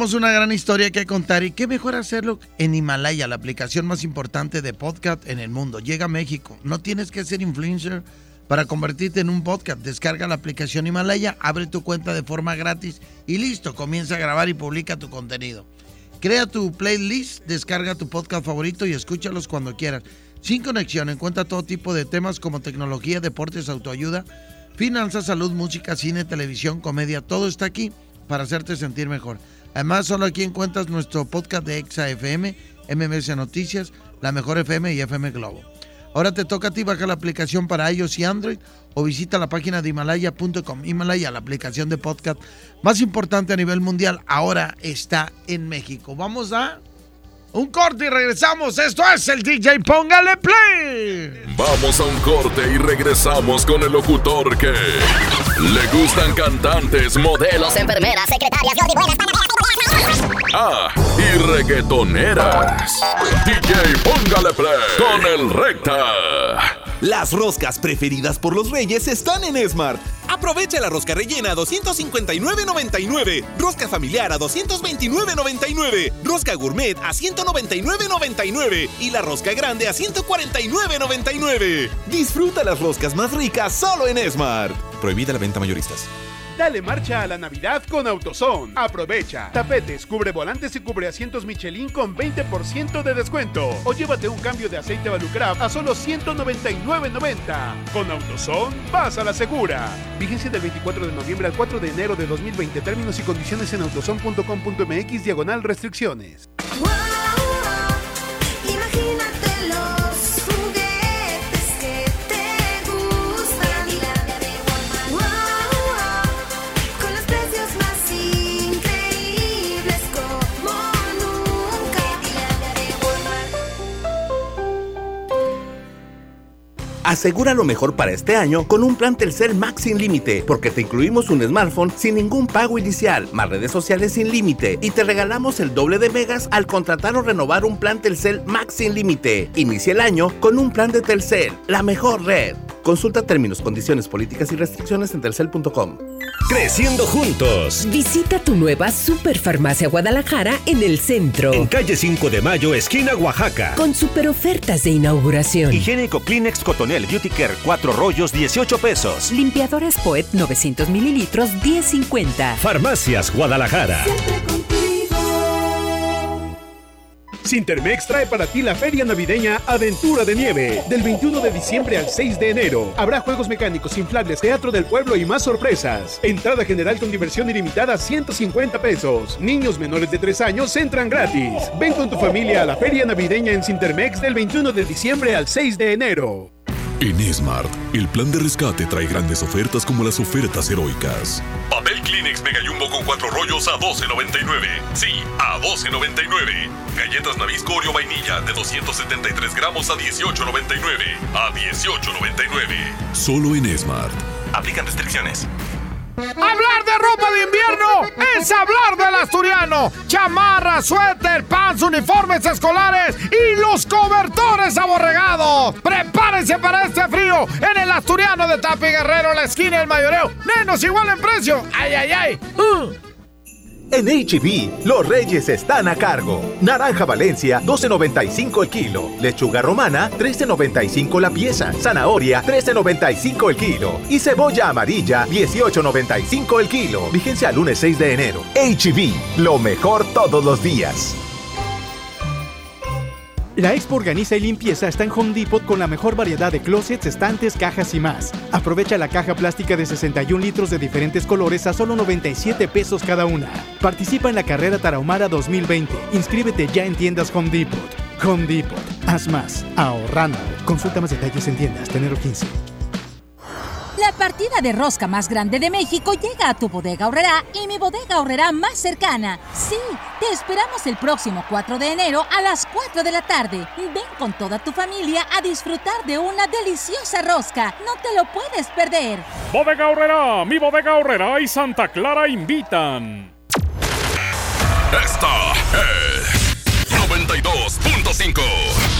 Tenemos una gran historia que contar y qué mejor hacerlo en Himalaya, la aplicación más importante de podcast en el mundo. Llega a México, no tienes que ser influencer para convertirte en un podcast. Descarga la aplicación Himalaya, abre tu cuenta de forma gratis y listo, comienza a grabar y publica tu contenido. Crea tu playlist, descarga tu podcast favorito y escúchalos cuando quieras. Sin conexión, encuentra todo tipo de temas como tecnología, deportes, autoayuda, finanzas, salud, música, cine, televisión, comedia. Todo está aquí para hacerte sentir mejor. Además, solo aquí encuentras nuestro podcast de Exa FM, MMS Noticias, La Mejor FM y FM Globo. Ahora te toca a ti bajar la aplicación para iOS y Android o visita la página de Himalaya.com. Himalaya, la aplicación de podcast más importante a nivel mundial, ahora está en México. Vamos a un corte y regresamos. Esto es el DJ Póngale Play. Vamos a un corte y regresamos con el locutor que le gustan cantantes, modelos, enfermeras, secretarias, ah, y reggaetoneras. DJ Póngale Play con el Recta. Las roscas preferidas por los reyes están en Smart. Aprovecha la rosca rellena a 259.99, rosca familiar a 229.99, rosca gourmet a 199.99 y la rosca grande a 149.99. Disfruta las roscas más ricas solo en Smart. Prohibida la venta mayoristas. Dale marcha a la Navidad con AutoZone. Aprovecha. Tapetes, cubre volantes y cubre asientos Michelin con 20% de descuento. O llévate un cambio de aceite Valucraft a solo 199.90. Con AutoZone, vas a la segura. Vigencia del 24 de noviembre al 4 de enero de 2020. Términos y condiciones en autozone.com.mx diagonal restricciones. Asegura lo mejor para este año con un plan Telcel Max sin límite, porque te incluimos un smartphone sin ningún pago inicial, más redes sociales sin límite y te regalamos el doble de megas al contratar o renovar un plan Telcel Max sin límite. Inicia el año con un plan de Telcel, la mejor red. Consulta términos, condiciones, políticas y restricciones en telcel.com. Creciendo juntos. Visita tu nueva Superfarmacia Guadalajara en el centro. En calle 5 de Mayo, esquina Oaxaca. Con super ofertas de inauguración. Higiénico Kleenex Cotonel Beauty Care 4 rollos 18 pesos. Limpiadores Poet 900 mililitros 10.50. Farmacias Guadalajara. Sintermex trae para ti la feria navideña Aventura de Nieve. Del 21 de diciembre al 6 de enero. Habrá juegos mecánicos, inflables, teatro del pueblo y más sorpresas. Entrada general con diversión ilimitada 150 pesos. Niños menores de 3 años entran gratis. Ven con tu familia a la feria navideña en Sintermex del 21 de diciembre al 6 de enero. En Smart, el plan de rescate trae grandes ofertas como las ofertas heroicas. Papel Kleenex Mega Jumbo con cuatro rollos a 12.99. Sí, a 12.99. Galletas Nabisco Oreo Vainilla de 273 gramos a 18.99. A 18.99. Solo en Smart. Aplican restricciones. Hablar de ropa de invierno es hablar del asturiano. Chamarra, suéter, pants, uniformes escolares y los cobertores aborregados. Prepárense para este frío en el asturiano de Tapi Guerrero, la esquina del mayoreo. Menos igual en precio. Ay, ay, ay. Uh. En HB, los reyes están a cargo. Naranja Valencia, 12.95 el kilo. Lechuga romana, 13.95 la pieza. Zanahoria, 13.95 el kilo. Y cebolla amarilla, 18.95 el kilo. Vigencia al lunes 6 de enero. HB, lo mejor todos los días. La Expo Organiza y Limpieza está en Home Depot con la mejor variedad de closets, estantes, cajas y más. Aprovecha la caja plástica de 61 litros de diferentes colores a solo 97 pesos cada una. Participa en la carrera Tarahumara 2020. Inscríbete ya en tiendas Home Depot. Home Depot. Haz más. Ahorrando. Consulta más detalles en tiendas. Tenero 15. La partida de rosca más grande de México llega a tu bodega horrera y mi bodega horrera más cercana. Sí, te esperamos el próximo 4 de enero a las 4 de la tarde. Ven con toda tu familia a disfrutar de una deliciosa rosca. No te lo puedes perder. Bodega Horrera, mi bodega Horrera y Santa Clara invitan. Esta es 92.5.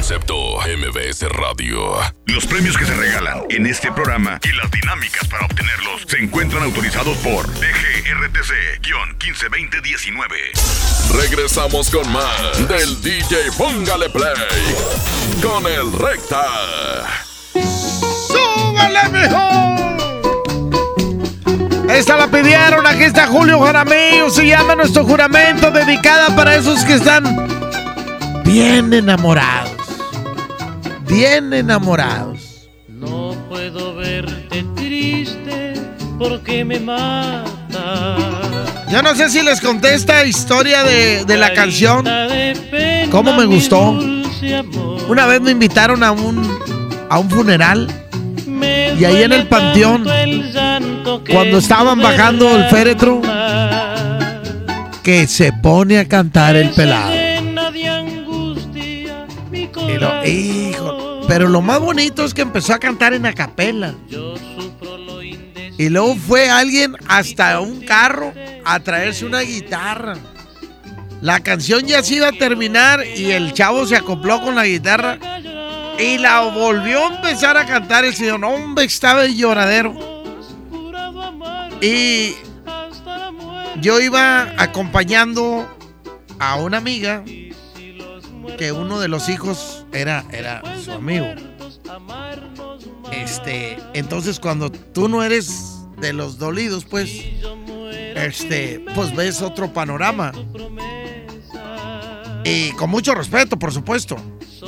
Concepto MBS Radio. Los premios que se regalan en este programa y las dinámicas para obtenerlos se encuentran autorizados por DGRTC-152019. Regresamos con más del DJ Póngale Play con el Recta. ¡Súbale, mijo! Esta la pidieron, aquí está Julio Jaramillo, se llama nuestro juramento, dedicada para esos que están bien enamorados. Bien enamorados. No puedo verte triste porque me mata. Yo no sé si les conté esta historia de, de la canción. ¿Cómo me gustó? Una vez me invitaron a un, a un funeral. Y ahí en el panteón, cuando estaban bajando el féretro, que se pone a cantar el pelado. Y lo- hijo, pero lo más bonito es que empezó a cantar en acapela. Y luego fue alguien hasta un carro a traerse una guitarra. La canción ya se iba a terminar y el chavo se acopló con la guitarra y la volvió a empezar a cantar el señor. Hombre, estaba el lloradero. Y yo iba acompañando a una amiga que uno de los hijos era, era su amigo. Este, entonces cuando tú no eres de los dolidos, pues, este, pues ves otro panorama. Y con mucho respeto, por supuesto.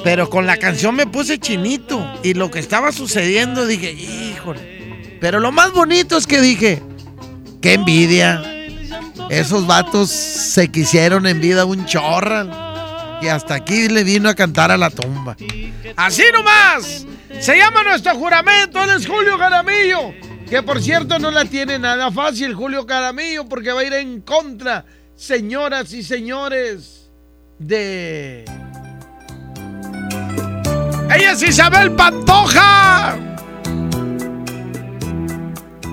Pero con la canción me puse chinito. Y lo que estaba sucediendo dije, híjole. Pero lo más bonito es que dije, qué envidia. Esos vatos se quisieron en vida un chorral. Y hasta aquí le vino a cantar a la tumba. Así nomás. Se llama nuestro juramento. Él es Julio Caramillo. Que por cierto no la tiene nada fácil Julio Caramillo porque va a ir en contra, señoras y señores, de... Ella es Isabel Pantoja.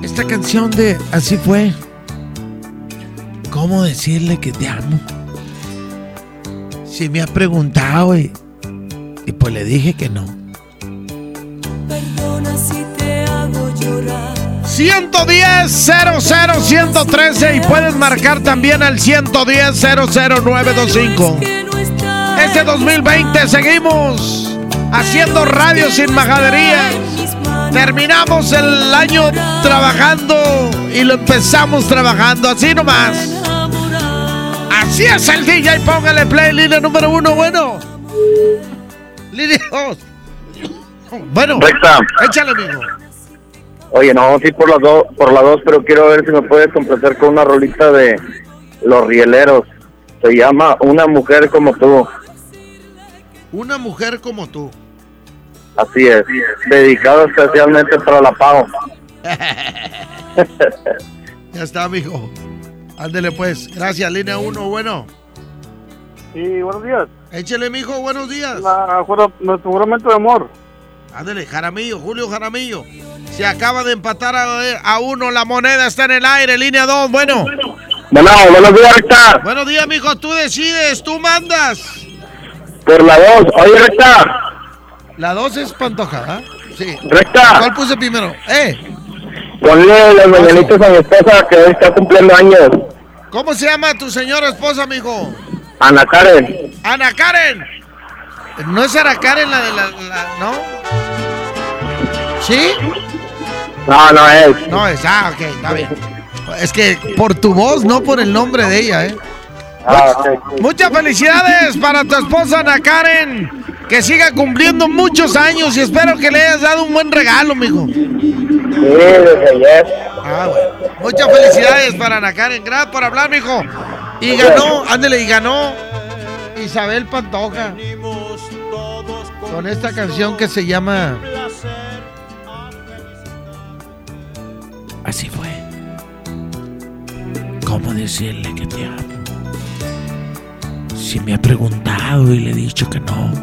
Esta canción de Así fue. ¿Cómo decirle que te amo? Si me ha preguntado y, y pues le dije que no. Perdona si te hago llorar. 110 00 113 y puedes marcar también al 110 00925. Este 2020 seguimos haciendo radio sin majadería. Terminamos el año trabajando y lo empezamos trabajando así nomás. Así es el DJ, póngale play, línea número uno, bueno. Línea dos. Bueno, Recta. échale, amigo. Oye, no, sí por las dos, por las dos, pero quiero ver si me puedes complacer con una rolita de Los Rieleros. Se llama Una mujer como tú. Una mujer como tú. Así es. Dedicado especialmente para la Pau. Ya está, amigo. Ándele pues. Gracias, línea 1, bueno. Sí, buenos días. Échele, mijo, buenos días. La, nuestro juramento de amor. Ándele, Jaramillo, Julio Jaramillo. Se acaba de empatar a, a uno, la moneda está en el aire, línea 2, bueno. Bueno, buenos días, Recta. Buenos días, mijo, tú decides, tú mandas. Por la dos. Oye, Recta. La 2 es Pantoja, ¿ah? Sí. Recta. ¿Cuál puse primero? Eh, Ponle las mañanitas a mi esposa que hoy está cumpliendo años. ¿Cómo se llama tu señora esposa, mijo? Ana Karen. Ana Karen. ¿No es Ana Karen la de la, la- no? ¿Sí? No, no es. No es, ah, ok, está bien. Es que por tu voz, no por el nombre de ella, ¿eh? Ah, ok. Muchas felicidades para tu esposa Ana Karen. Que siga cumpliendo muchos años y espero que le hayas dado un buen regalo, mijo. Sí, desde ayer. Ah, bueno. Muchas felicidades para Ana Karen. Gracias por hablar, mijo. Y ganó, ándele, y ganó Isabel Pantoja. Con esta canción que se llama Así fue. ¿Cómo decirle que te amo? Si me ha preguntado y le he dicho que no.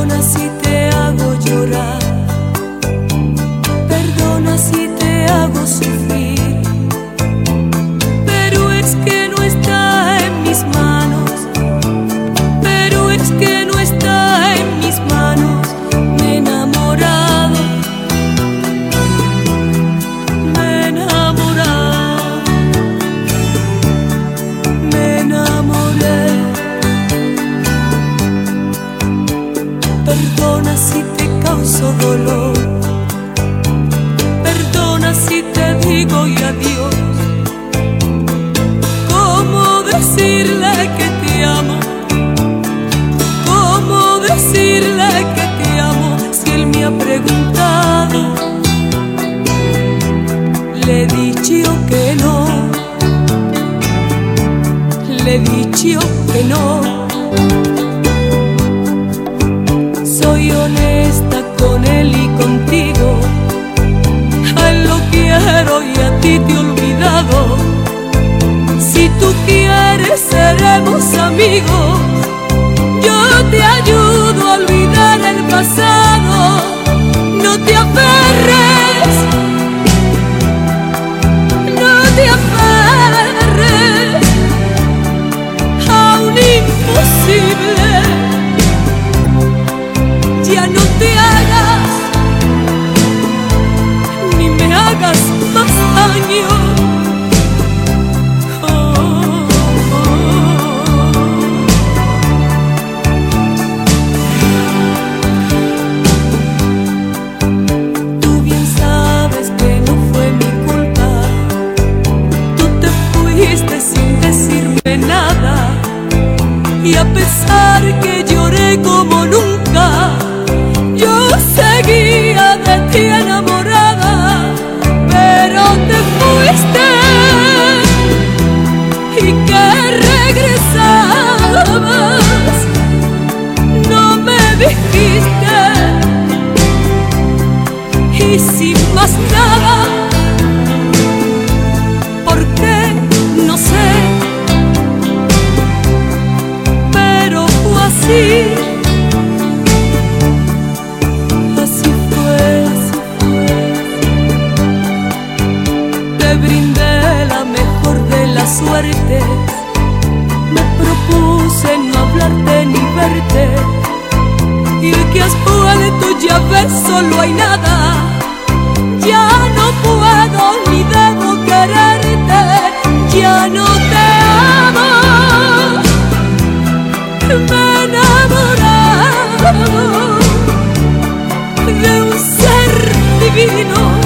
Perdona si te hago llorar. Perdona si te hago sufrir. que no. Soy honesta con él y contigo. A él lo quiero y a ti te he olvidado. Si tú quieres, seremos amigos. Yo te ayudo a olvidar el pasado. No te aferres. que has vuelto ya ves solo hay nada. Ya no puedo ni debo quererte ya no te amo. Me he de un ser divino.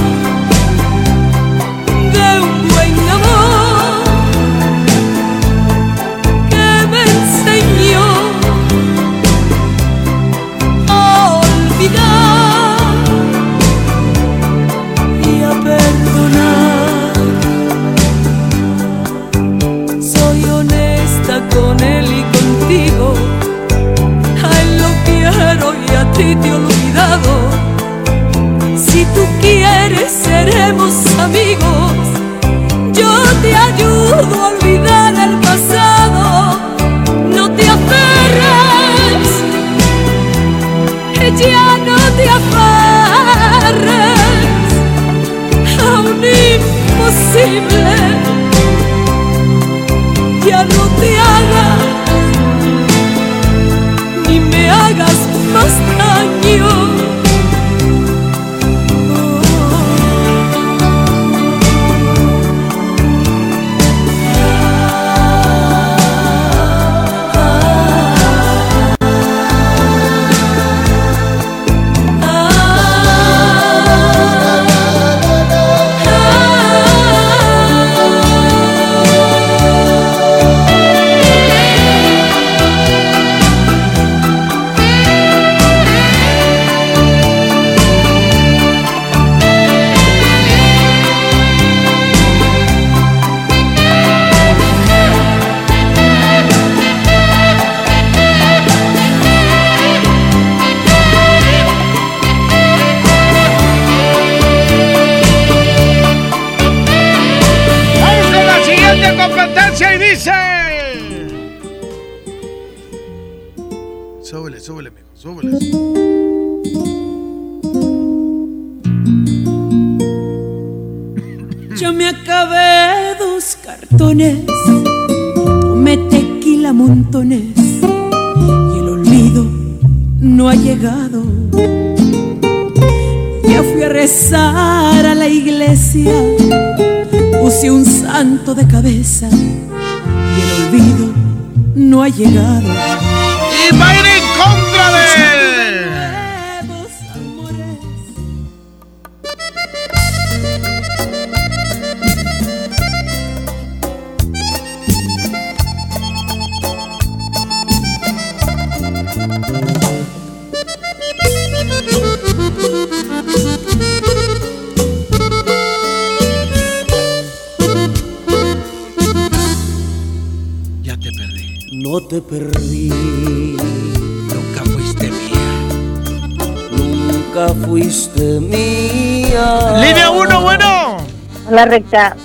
Recta.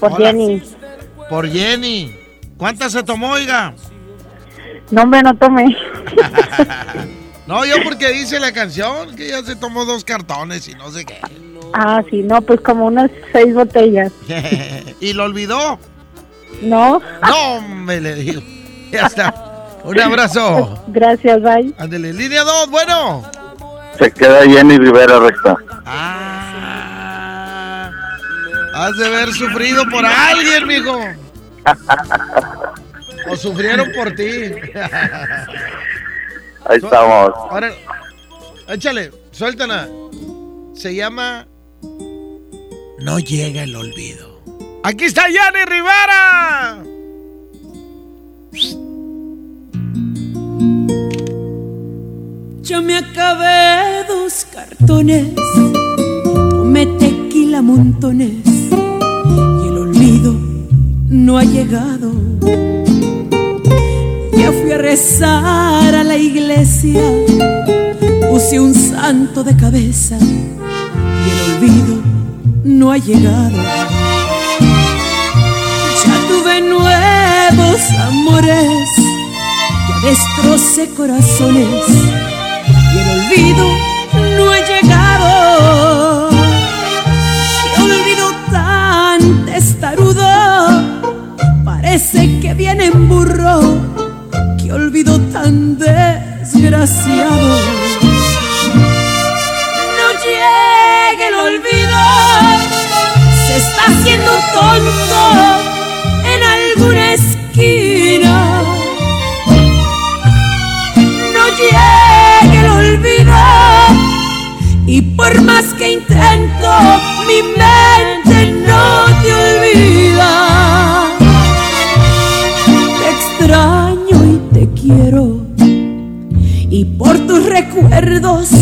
Por Hola. Jenny. Por Jenny. ¿Cuántas se tomó, oiga? No, hombre, no tomé. No, yo porque dice la canción que ya se tomó dos cartones y no sé qué. Ah, sí, no, pues como unas seis botellas. ¿Y lo olvidó? ¿No? No, me le digo. Ya está. Un abrazo. Gracias, bye. Ándele. Línea 2, bueno. Se queda Jenny Rivera recta. Has de haber sufrido por alguien, mijo. O sufrieron por ti. Ahí estamos. Ahora, échale, suéltala. Se llama No llega el olvido. Aquí está Yanni Rivera. Yo me acabé dos cartones, tomé tequila montones olvido no ha llegado. Ya fui a rezar a la iglesia, puse un santo de cabeza y el olvido no ha llegado. Ya tuve nuevos amores, ya destrocé corazones y el olvido no ha llegado. Parece que viene en burro. Qué olvido tan desgraciado. No llegue el olvido, se está haciendo tonto en alguna esquina. No llegue el olvido y por más que intento mi mente recuerdos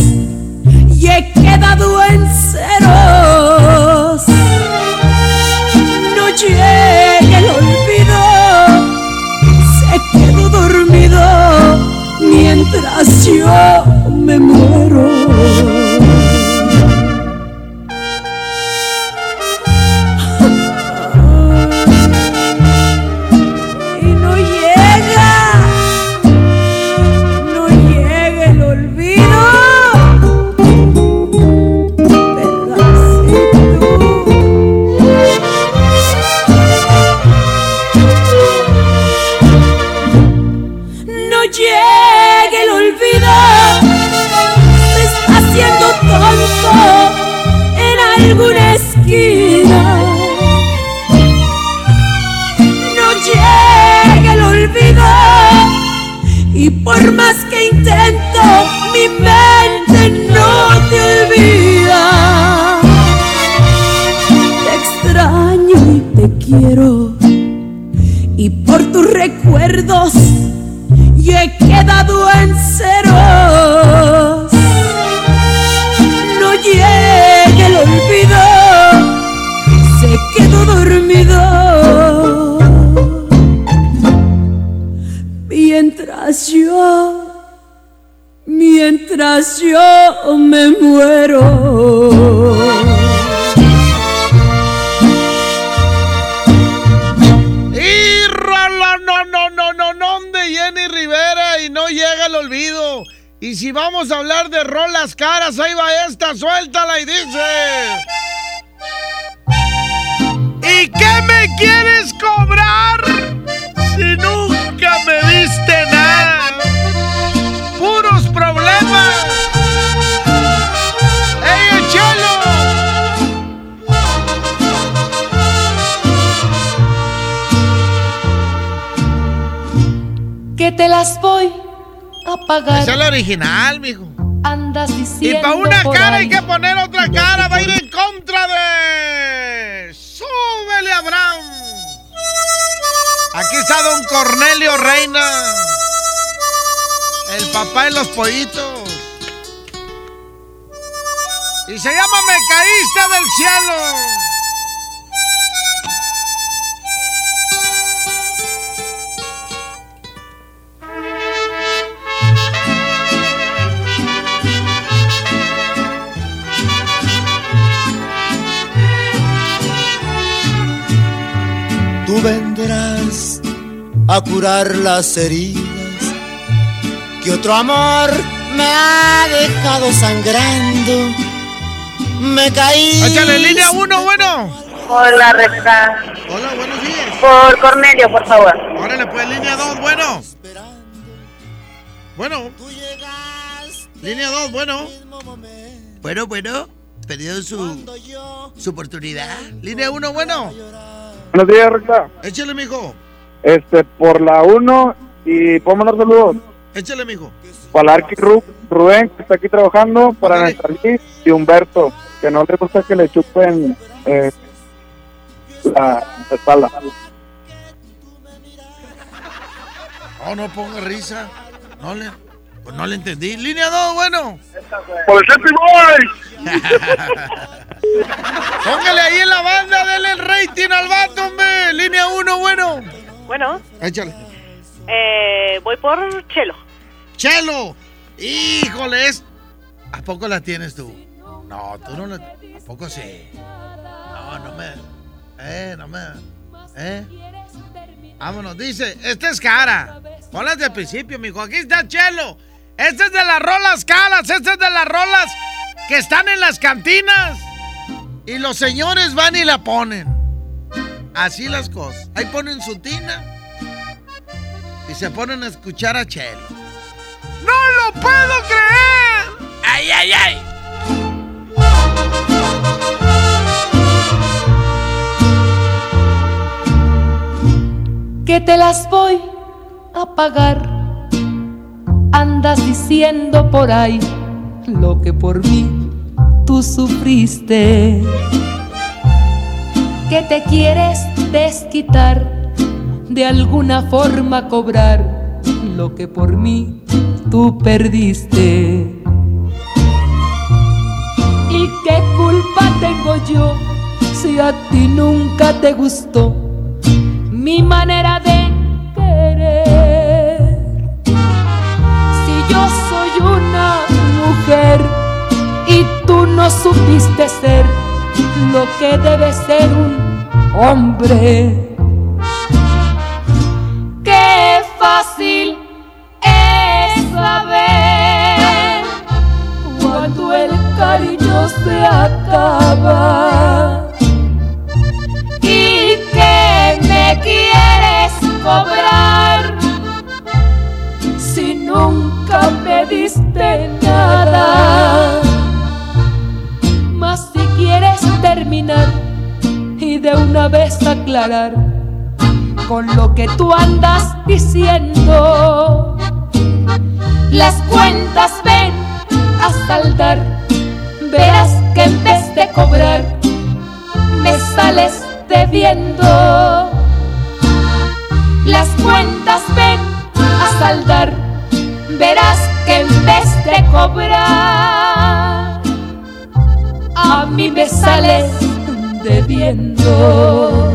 Cornelio Reina. El papá de los pollitos. Y se llama Me caíste del cielo. vendrás a curar las heridas que otro amor me ha dejado sangrando. Me caí. Échale línea uno, bueno. Hola, recta. Hola, buenos días. Por Cornelio, por favor. Órale, pues línea dos, bueno. Bueno. Línea dos, bueno. Bueno, bueno. Perdió su, su oportunidad. Línea uno, bueno. Buenos días, Recta. Échale, mijo. Este, por la 1 y puedo mandar saludos. Échale, mijo. Para Arqui Ru- Rubén, que está aquí trabajando, para Nestalí y Humberto, que no le gusta que le chupen eh, la, espalda. No, no ponga risa. No le, pues no le entendí. Línea dos, bueno. ¡Por el Happy Boy! Póngale ahí en la banda, denle el rating al vato, hombre. Línea uno, bueno. Bueno, Échale. eh, voy por Chelo. Chelo. Híjole, es... ¿A poco la tienes tú? No, tú no la... ¿A poco sí? No, no me... Eh, no me... Eh. Vámonos, dice, esta es cara. Ponlas de principio, mijo. Aquí está Chelo. Este es de las rolas caras. Este es de las rolas que están en las cantinas. Y los señores van y la ponen. Así las cosas. Ahí ponen su tina. Y se ponen a escuchar a Chelo. ¡No lo puedo creer! ¡Ay, ay, ay! que te las voy a pagar. Andas diciendo por ahí lo que por mí tú sufriste. Que te quieres desquitar, de alguna forma cobrar lo que por mí tú perdiste. ¿Y qué culpa tengo yo si a ti nunca te gustó? mi manera de querer. Si yo soy una mujer y tú no supiste ser lo que debe ser un hombre, qué fácil es saber cuando el cariño se acaba y que me quieres cobrar si nunca me diste nada. Y de una vez aclarar con lo que tú andas diciendo, las cuentas ven a saldar, verás que en vez de cobrar me sales debiendo. Las cuentas ven a saldar, verás que en vez de cobrar, a mí me sales debiendo.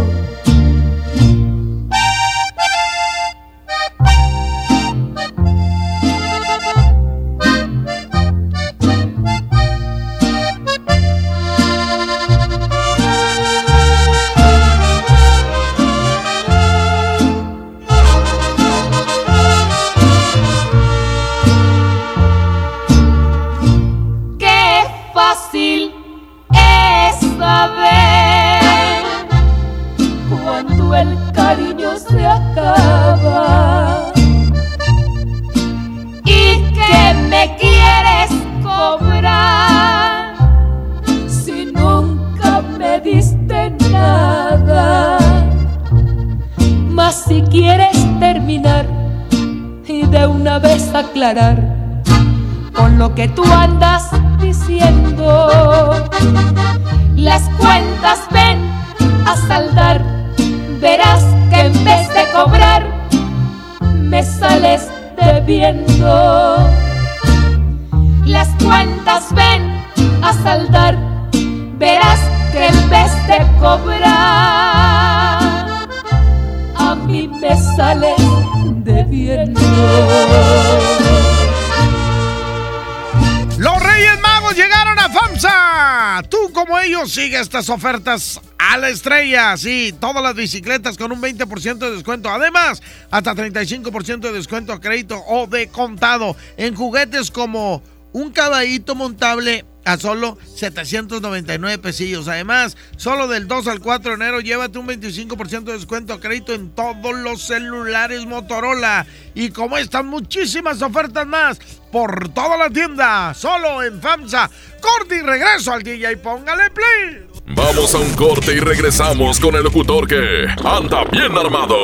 Estas ofertas a la estrella. Sí, todas las bicicletas con un 20% de descuento. Además, hasta 35% de descuento a crédito o de contado en juguetes como un caballito montable a solo 799 pesillos. Además, solo del 2 al 4 de enero llévate un 25% de descuento a crédito en todos los celulares Motorola. Y como están muchísimas ofertas más por toda la tienda, solo en FAMSA. Corte y regreso al DJ, póngale play. Vamos a un corte y regresamos con el locutor que anda bien armado.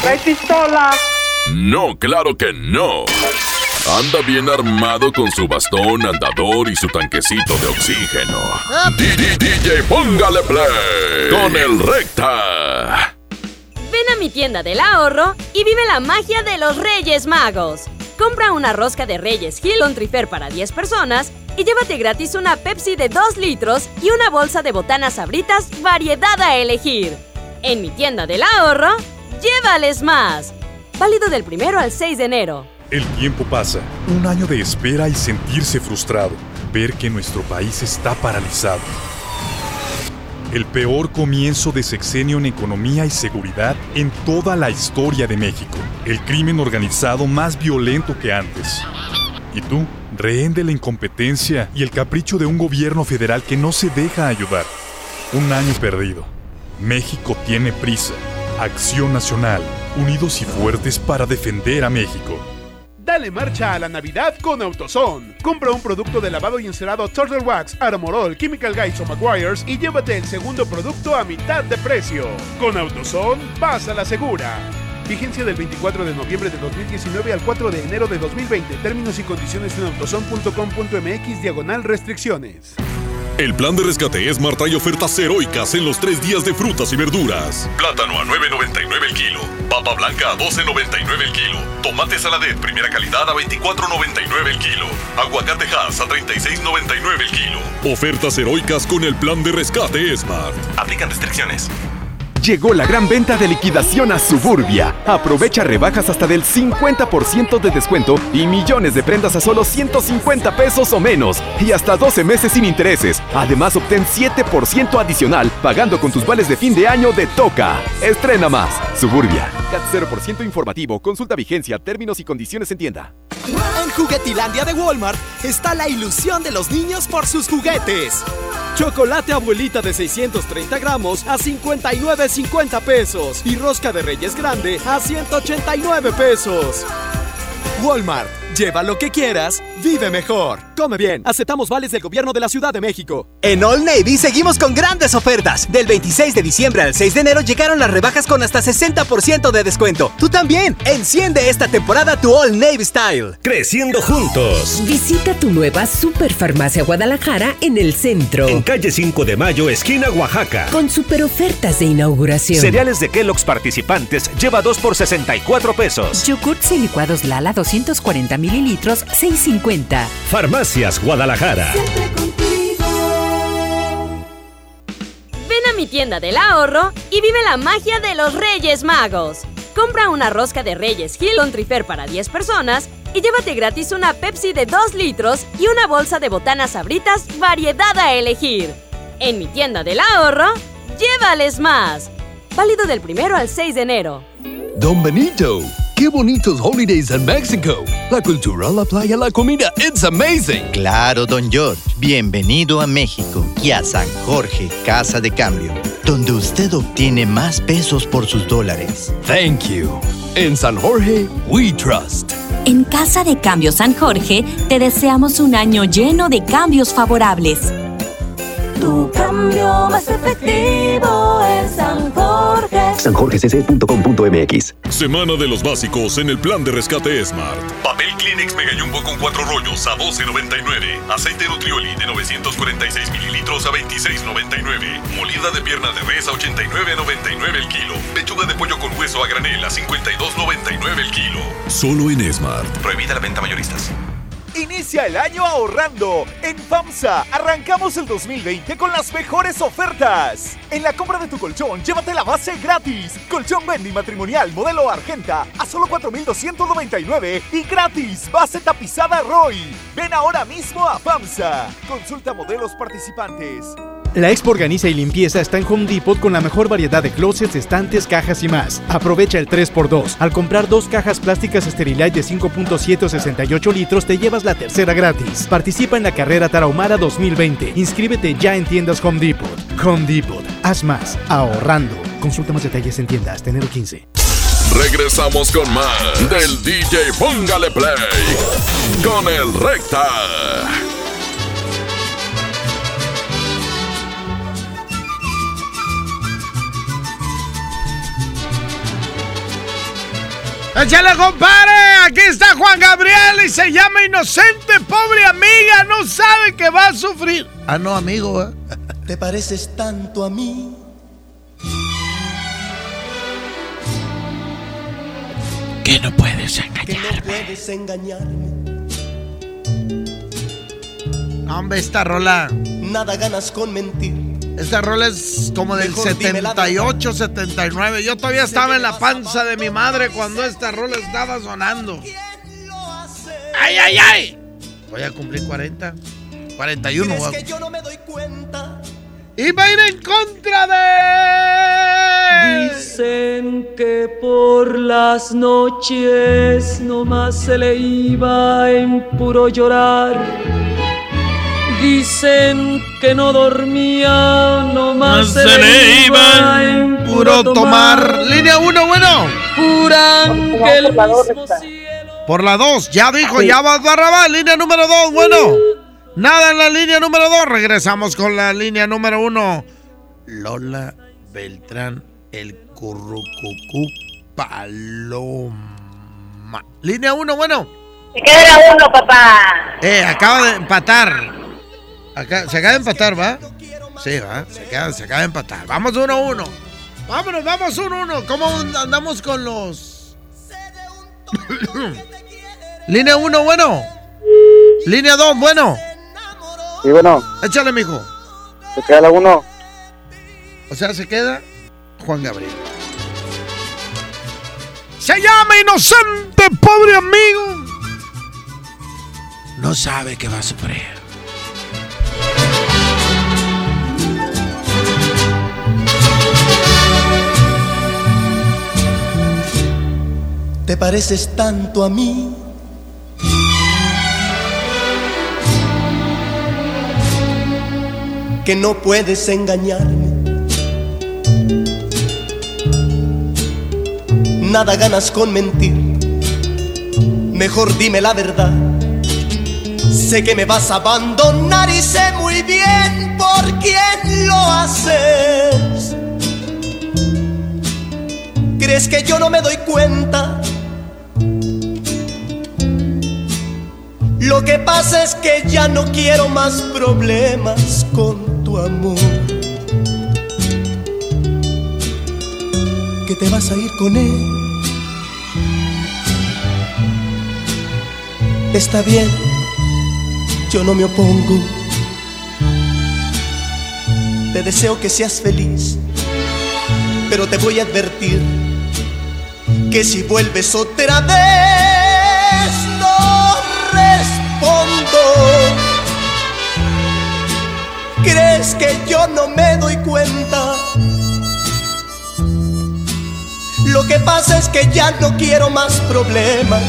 ¿Trae pistola? No, claro que no. Anda bien armado con su bastón, andador y su tanquecito de oxígeno. DJ, DJ, póngale play con el recta. Ven a mi tienda del ahorro y vive la magia de los Reyes Magos. Compra una rosca de Reyes Hill on Trifer para 10 personas y llévate gratis una Pepsi de 2 litros y una bolsa de botanas sabritas variedad a elegir. En mi tienda del ahorro, llévales más. Válido del primero al 6 de enero. El tiempo pasa, un año de espera y sentirse frustrado, ver que nuestro país está paralizado. El peor comienzo de sexenio en economía y seguridad en toda la historia de México. El crimen organizado más violento que antes. ¿Y tú? Rehén de la incompetencia y el capricho de un gobierno federal que no se deja ayudar. Un año perdido. México tiene prisa. Acción Nacional. Unidos y fuertes para defender a México. Dale marcha a la Navidad con AutoZone. Compra un producto de lavado y encerado Turtle Wax, Armorol, Chemical Guys o Maguires y llévate el segundo producto a mitad de precio. Con AutoZone, vas a la segura. Vigencia del 24 de noviembre de 2019 al 4 de enero de 2020. Términos y condiciones en autozone.com.mx diagonal restricciones. El plan de rescate Smart trae ofertas heroicas en los tres días de frutas y verduras. Plátano a 9.99 el kilo. Papa blanca a 12.99 el kilo. Tomate saladet primera calidad a 24.99 el kilo. Aguacate Hass a 36.99 el kilo. Ofertas heroicas con el plan de rescate Smart. Aplican restricciones. Llegó la gran venta de liquidación a Suburbia. Aprovecha rebajas hasta del 50% de descuento y millones de prendas a solo 150 pesos o menos. Y hasta 12 meses sin intereses. Además, obtén 7% adicional pagando con tus vales de fin de año de Toca. Estrena más. Suburbia. CAT 0% informativo. Consulta vigencia, términos y condiciones en tienda. En Juguetilandia de Walmart está la ilusión de los niños por sus juguetes. Chocolate abuelita de 630 gramos a 59.50 pesos y rosca de reyes grande a 189 pesos. Walmart, lleva lo que quieras, vive mejor. Come bien, aceptamos vales del gobierno de la Ciudad de México. En All Navy seguimos con grandes ofertas. Del 26 de diciembre al 6 de enero llegaron las rebajas con hasta 60% de descuento. Tú también, enciende esta temporada tu All Navy Style. Creciendo juntos. Visita tu nueva Superfarmacia Guadalajara en el centro. En calle 5 de Mayo, esquina Oaxaca. Con super ofertas de inauguración. Cereales de Kellogg's participantes lleva 2 por 64 pesos. Yogurts y licuados Lala 240 mililitros 6.50. Farmacias Guadalajara. Ven a mi tienda del ahorro y vive la magia de los Reyes Magos. Compra una rosca de Reyes Hill on Trifer para 10 personas y llévate gratis una Pepsi de 2 litros y una bolsa de botanas sabritas variedad a elegir. En mi tienda del ahorro, llévales más. Válido del primero al 6 de enero. Don Benito, qué bonitos holidays en México. La cultura, la playa, la comida, it's amazing. Claro, don George. Bienvenido a México y a San Jorge, Casa de Cambio, donde usted obtiene más pesos por sus dólares. Thank you. En San Jorge, we trust. En Casa de Cambio San Jorge, te deseamos un año lleno de cambios favorables. Tu cambio más efectivo es San Jorge. sanjorgecc.com.mx Semana de los básicos en el plan de rescate Smart. Papel Kleenex Mega Jumbo con 4 rollos a 12.99. Aceite Nutrioli de 946 mililitros a 26.99. Molida de pierna de res a 89.99 el kilo. Pechuga de pollo con hueso a granel a 52.99 el kilo. Solo en Smart. Prohibida la venta mayoristas. Inicia el año ahorrando. En FAMSA arrancamos el 2020 con las mejores ofertas. En la compra de tu colchón, llévate la base gratis. Colchón Bendy matrimonial modelo Argenta a solo 4,299 y gratis base tapizada Roy. Ven ahora mismo a FAMSA. Consulta modelos participantes. La Expo Organiza y Limpieza está en Home Depot con la mejor variedad de closets, estantes, cajas y más. Aprovecha el 3x2. Al comprar dos cajas plásticas Sterilite de 5.7 o 68 litros, te llevas la tercera gratis. Participa en la carrera Tarahumara 2020. Inscríbete ya en tiendas Home Depot. Home Depot. Haz más. Ahorrando. Consulta más detalles en tiendas. Enero 15. Regresamos con más del DJ Póngale Play con el Recta. ¡Échale, compadre! Aquí está Juan Gabriel y se llama Inocente, pobre amiga, no sabe que va a sufrir. Ah, no, amigo, ¿eh? Te pareces tanto a mí. Que no puedes Que no engañarme. puedes engañarme. Hombre, esta rola. Nada ganas con mentir. Esta rola es como del Mejor dime la 78, 79. Yo todavía estaba en la panza de mi madre cuando esta rola estaba sonando. ¡Ay, ay, ay! Voy a cumplir 40. 41. ¿Crees voy a- que yo no me doy cuenta? Y va a ir en contra de. Dicen que por las noches nomás se le iba en puro llorar. Dicen que no dormía, nomás se, le iba en puro tomar. Línea 1, bueno. Juran que el mismo Por la 2, ya dijo, Sí. ya va Barrabás. Línea número 2, bueno. Nada en la línea número 2. Regresamos con la línea número 1. Lola Beltrán, el currucucú paloma. Línea 1, bueno. Se queda uno, papá. Eh, acaba de empatar. Acá- se acaba de empatar, ¿va? Sí, va. Se acaba, se acaba de empatar. Vamos 1-1. Vámonos, vamos 1-1. ¿Cómo andamos con los. Línea 1, bueno. Línea 2, bueno. Y bueno, Échale, mijo. se queda la uno. O sea, se queda Juan Gabriel. Se llama inocente, pobre amigo. No sabe que va a sufrir. Te pareces tanto a mí. Que no puedes engañarme. Nada ganas con mentir. Mejor dime la verdad. Sé que me vas a abandonar y sé muy bien por quién lo haces. ¿Crees que yo no me doy cuenta? Lo que pasa es que ya no quiero más problemas con tu amor. Que te vas a ir con él. Está bien, yo no me opongo. Te deseo que seas feliz, pero te voy a advertir que si vuelves otra vez ¿Crees que yo no me doy cuenta? Lo que pasa es que ya no quiero más problemas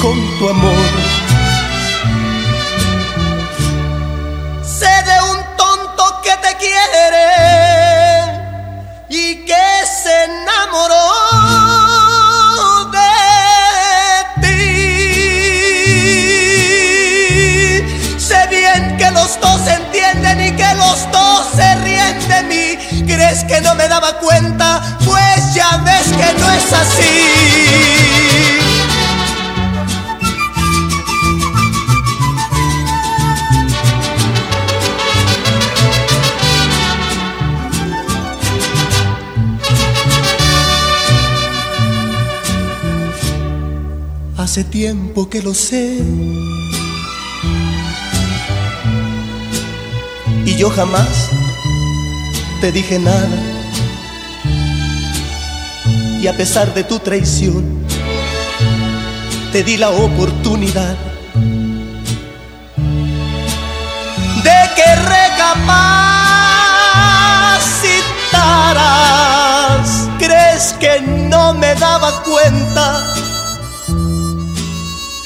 con tu amor. Sé de un tonto que te quiere y que se enamoró ¿Crees que no me daba cuenta? Pues ya ves que no es así. Hace tiempo que lo sé. Y yo jamás te dije nada. Y a pesar de tu traición, te di la oportunidad de que recapacitaras. ¿Crees que no me daba cuenta?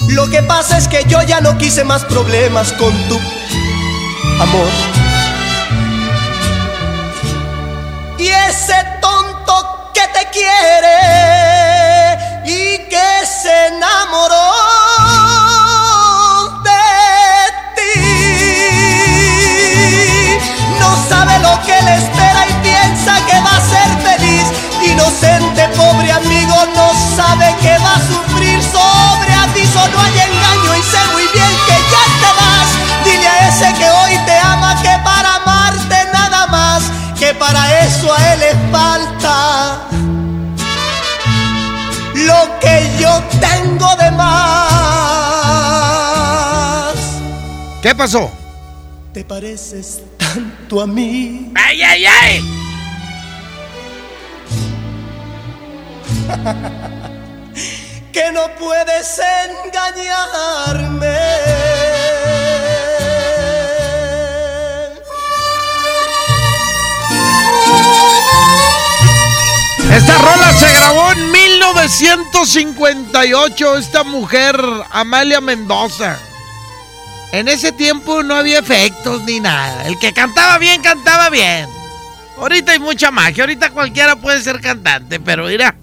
Lo que pasa es que yo ya no quise más problemas con tu amor. Y que se enamoró de ti, no sabe lo que le espera y piensa que va a ser feliz. Inocente, pobre amigo, no sabe que va a sufrir sobre a ti. Solo hay engaño y sé muy bien que ya te vas. Dile a ese que hoy te ama que para amarte nada más, que para eso a él le falta lo que yo tengo de más. ¿Qué pasó? Te pareces tanto a mí. ¡Ay, ay, ay! que no puedes engañarme. Esta rola se grabó en 1958. Esta mujer, Amalia Mendoza. En ese tiempo no había efectos ni nada. El que cantaba bien, cantaba bien. Ahorita hay mucha magia. Ahorita cualquiera puede ser cantante, pero mira.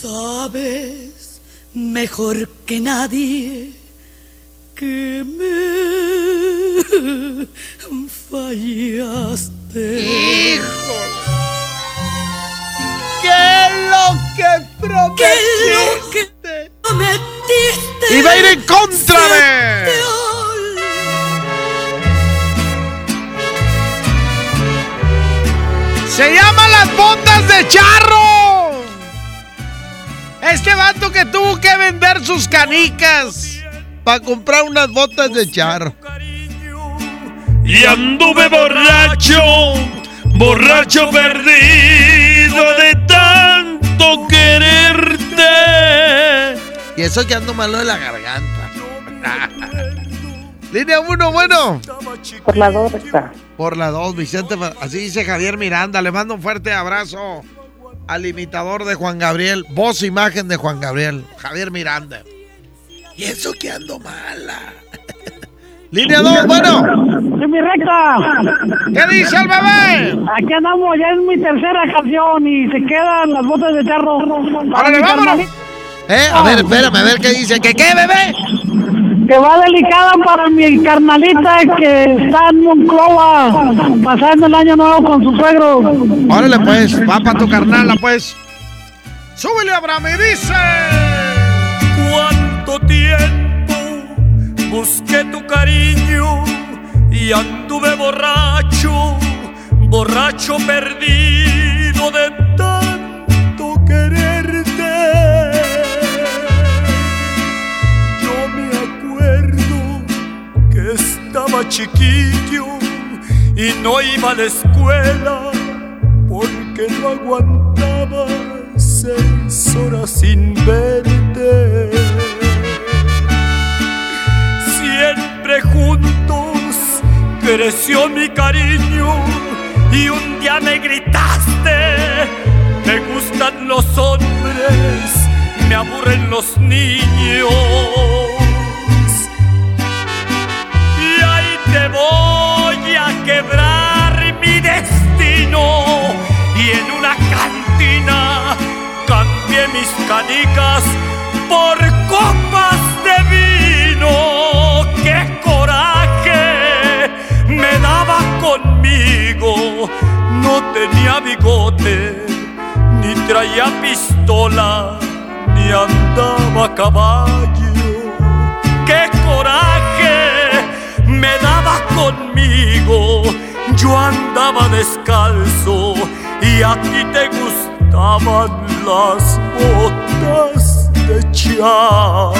Sabes mejor que nadie que me fallaste. ¡Híjole! ¿Qué lo que prometiste? ¿Qué lo que prometiste? Y va a ir en contra Se de. Se llama las botas de charro. Este vato que tuvo que vender sus canicas para comprar unas botas de charro. Y anduve borracho, borracho perdido de tanto quererte. Y eso que ando malo de la garganta. Línea 1, bueno. Por la dos está. Por la 2, Vicente. Así dice Javier Miranda. Le mando un fuerte abrazo al imitador de Juan Gabriel. Voz, imagen de Juan Gabriel. Javier Miranda. Y eso que ando mala. Línea 2, bueno. ¡Sí, mi recta! ¿Qué dice el bebé? Aquí andamos, ya es mi tercera canción y se quedan las botas de charro. ¡Órale, vámonos! Eh, a ver, espérame, a ver qué dice. ¿Que qué, bebé? Que va delicada para mi carnalita que está en Monclova pasando el año nuevo con su suegro. Órale, pues, va para tu carnala, pues. Súbele, Abraham, y dice. ¿Cuánto tiempo busqué tu cariño y anduve borracho, borracho perdido de tanto quererte? Yo me acuerdo que estaba chiquillo y no iba a la escuela porque no aguantaba seis horas sin verte. Creció mi cariño y un día me gritaste, me gustan los hombres, me aburren los niños. Y ahí te voy a quebrar mi destino y en una cantina cambié mis canicas por copas de vino. Conmigo! No tenía bigote, ni traía pistola, ni andaba a caballo. ¡Qué coraje me daba conmigo! Yo andaba descalzo y a ti te gustaban las botas de charro.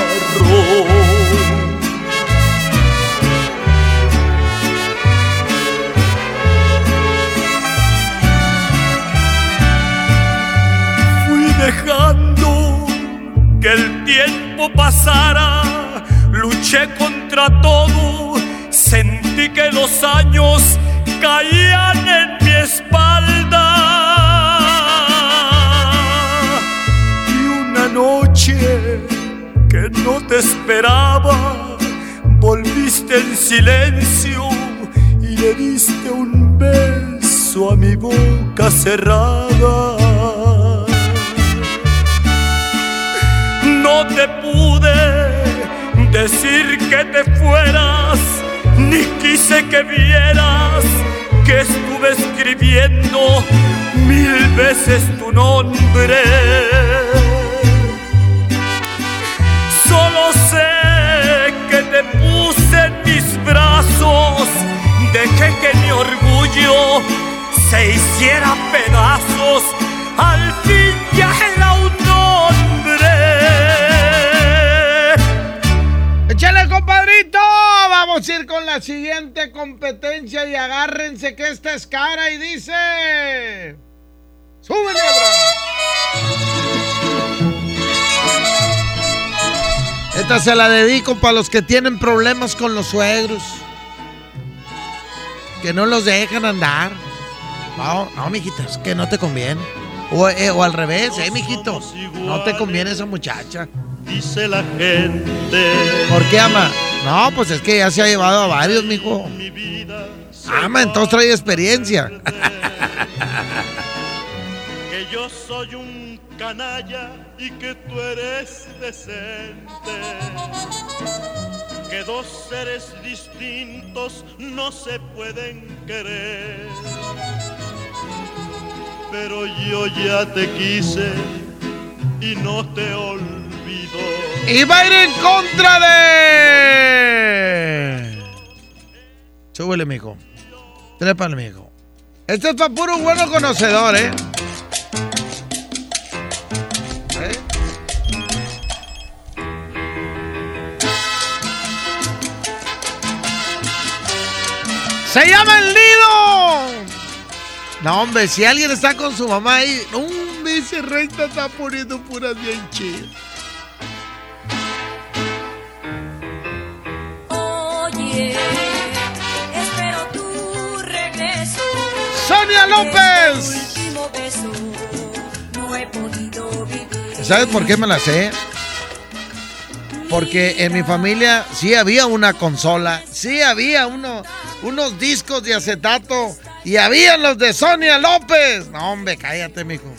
Que el tiempo pasara, luché contra todo, sentí que los años caían en mi espalda. Y una noche que no te esperaba, volviste en silencio y le diste un beso a mi boca cerrada. No te pude decir que te fueras, ni quise que vieras que estuve escribiendo mil veces tu nombre. Solo sé que te puse en mis brazos, dejé que mi orgullo se hiciera pedazos, al fin ya ¡Échale, compadrito! Vamos a ir con la siguiente competencia y agárrense que esta es cara y dice... ¡Súbele, Esta se la dedico para los que tienen problemas con los suegros. Que no los dejan andar. No, no, mijitas, que no te conviene. O, eh, o al revés, eh, mijito. No te conviene esa muchacha. Dice la gente. ¿Por qué ama? No, pues es que ya se ha llevado a varios, mijo. Ama, entonces trae experiencia. que yo soy un canalla y que tú eres decente. Que dos seres distintos no se pueden querer. Pero yo ya te quise y no te olvido. Y va a ir en contra de. Súbele, mijo. Trépale, mijo. Este es para puro bueno conocedor, ¿eh? ¿Eh? ¡Se llama el nido! No, hombre, si alguien está con su mamá ahí, un dice recta está poniendo puras bien. ¿Sabes por qué me la sé? Porque en mi familia sí había una consola, sí había uno, unos discos de acetato y había los de Sonia López. No, hombre, cállate, mijo.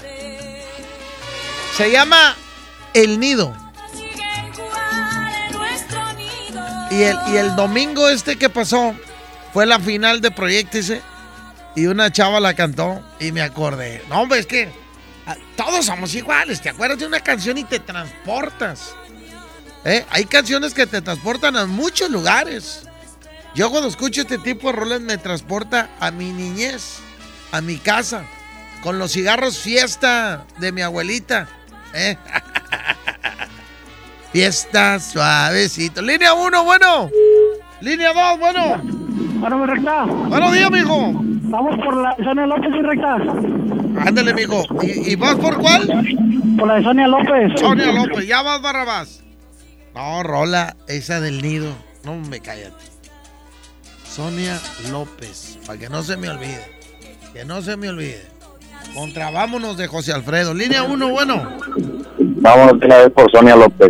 Se llama El Nido. Y el, y el domingo este que pasó fue la final de Proyectice y una chava la cantó y me acordé. No, hombre, es que ah, todos somos iguales. Te acuerdas de una canción y te transportas. ¿Eh? Hay canciones que te transportan a muchos lugares. Yo cuando escucho este tipo de roles me transporta a mi niñez, a mi casa, con los cigarros fiesta de mi abuelita. ¿eh? fiesta suavecito. Línea 1, bueno. Línea 2, bueno. Bueno. Buenos días, mijo. Vamos por la de Sonia López, mi recta. Ándale, mijo. ¿Y, y vas por cuál? Por la de Sonia López. Sonia López, ya vas, Barrabás. No, Rola, esa del nido. No me cállate. Sonia López, para que no se me olvide. Que no se me olvide. Contra vámonos de José Alfredo. Línea 1, bueno. Vámonos de una vez por Sonia López.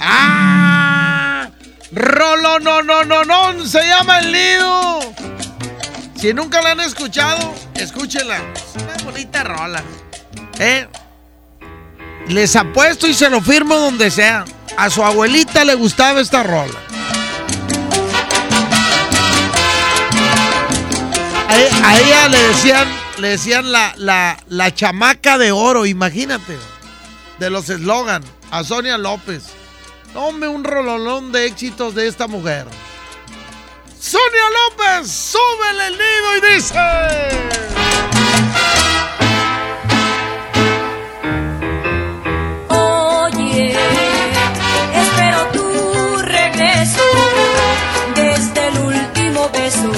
¡Ah! Rolo, no, no, no, no. Se llama El Nido. Si nunca la han escuchado, escúchenla. Es una bonita rola. ¿Eh? Les apuesto y se lo firmo donde sea. A su abuelita le gustaba esta rola. A, ella le decían, le decían la, la, la chamaca de oro, imagínate. De los eslogan. A Sonia López. Hombre, un rololón de éxitos de esta mujer. Sonia López, súbele el nido y dice. Oye, espero tu regreso. Desde el último beso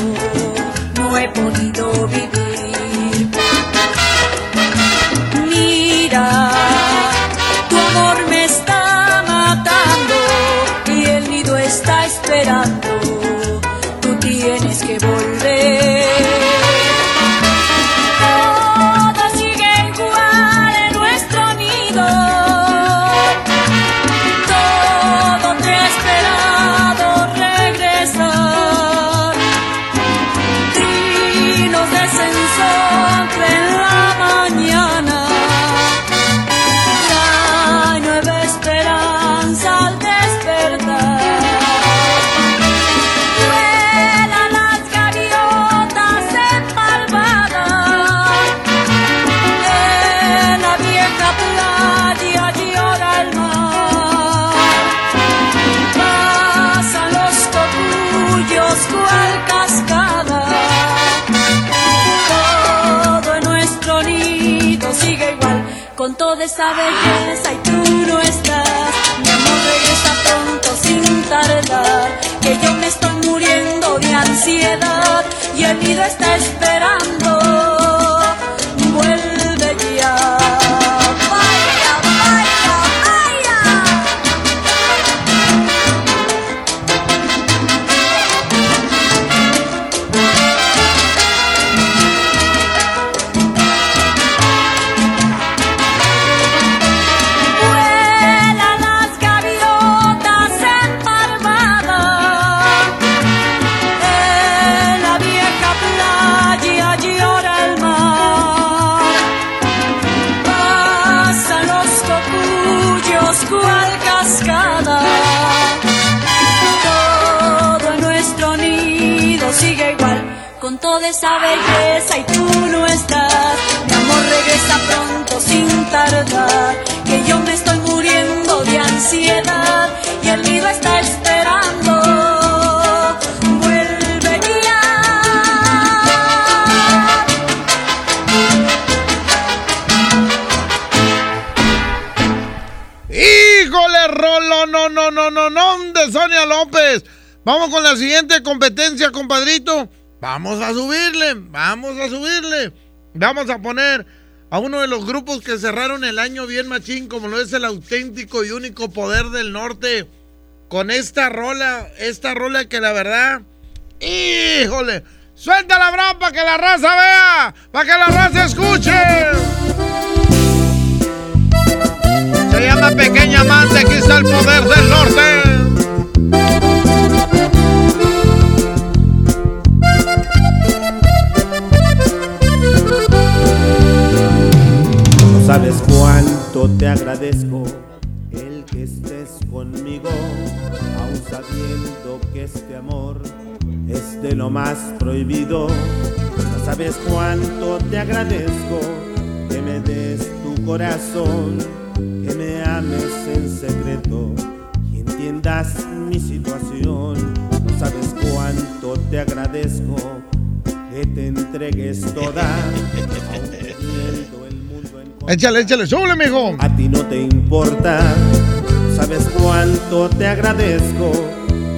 y tú no estás. Mi amor regresa pronto sin tardar, que yo me estoy muriendo de ansiedad y el nido está esperando. Vamos a subirle, vamos a subirle. Vamos a poner a uno de los grupos que cerraron el año bien machín, como lo es el auténtico y único poder del norte. Con esta rola, esta rola que la verdad, híjole, suelta la brava para que la raza vea, para que la raza escuche. Se llama Pequeña Amante, aquí está el poder del norte. Sabes cuánto te agradezco el que estés conmigo, aun sabiendo que este amor es de lo más prohibido. No sabes cuánto te agradezco que me des tu corazón, que me ames en secreto y entiendas mi situación. No sabes cuánto te agradezco que te entregues toda. Échale, échale, súbele, mijo. a ti no te importa, sabes cuánto te agradezco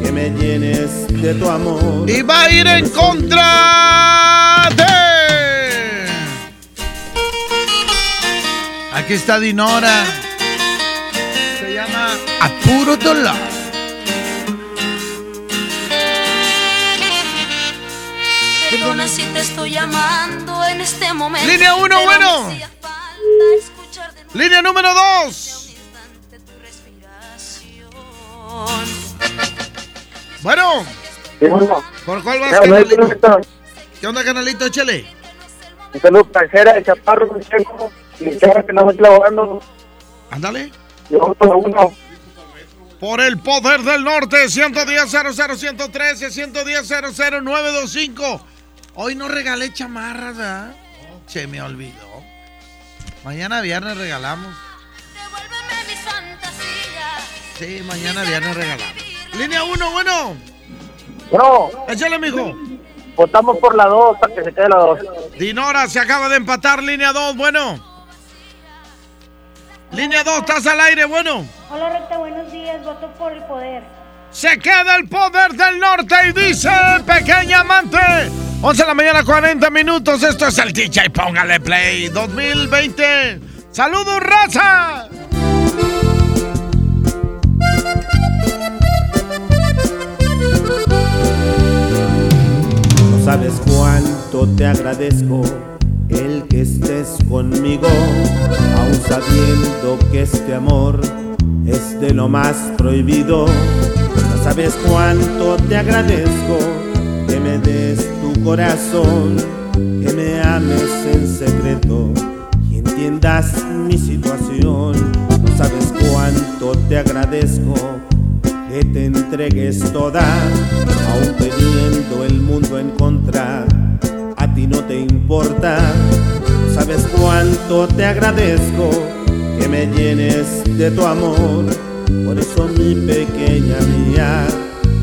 que me llenes de tu amor. Y va a ir en contra de. Aquí está Dinora. Se llama A Puro Dolor. Perdona si te estoy llamando en este momento. Línea uno, pero bueno. Línea número dos. Bueno. ¿Por cuál vas, canalito? ¿Qué onda, canalito? Échale. Un saludo para Jera, el Chaparro, Consejo, mi chava que no me está lavando. Ándale. Yo por uno. Por el poder del norte, 110 00113 110 00925 Hoy no regalé chamarras, ¿verdad? Se me olvidó. Mañana viernes regalamos. Sí, mañana viernes regalamos. Línea 1, bueno. Bueno. Échale, mijo. Votamos por la 2 para que se quede la 2. Dinora se acaba de empatar, línea 2, bueno. Línea 2, estás al aire, bueno. Hola Recta, buenos días. Voto por el poder. Se queda el poder del norte y dice pequeña amante. 11 de la mañana, 40 minutos. Esto es el DJ. Póngale play 2020. ¡Saludos, raza! No sabes cuánto te agradezco el que estés conmigo, aun sabiendo que este amor es de lo más prohibido. No sabes cuánto te agradezco que me des tu corazón, que me ames en secreto y entiendas mi situación. No sabes cuánto te agradezco que te entregues toda, aun teniendo el mundo en contra, a ti no te importa. Sabes cuánto te agradezco que me llenes de tu amor. Por eso mi pequeña mía,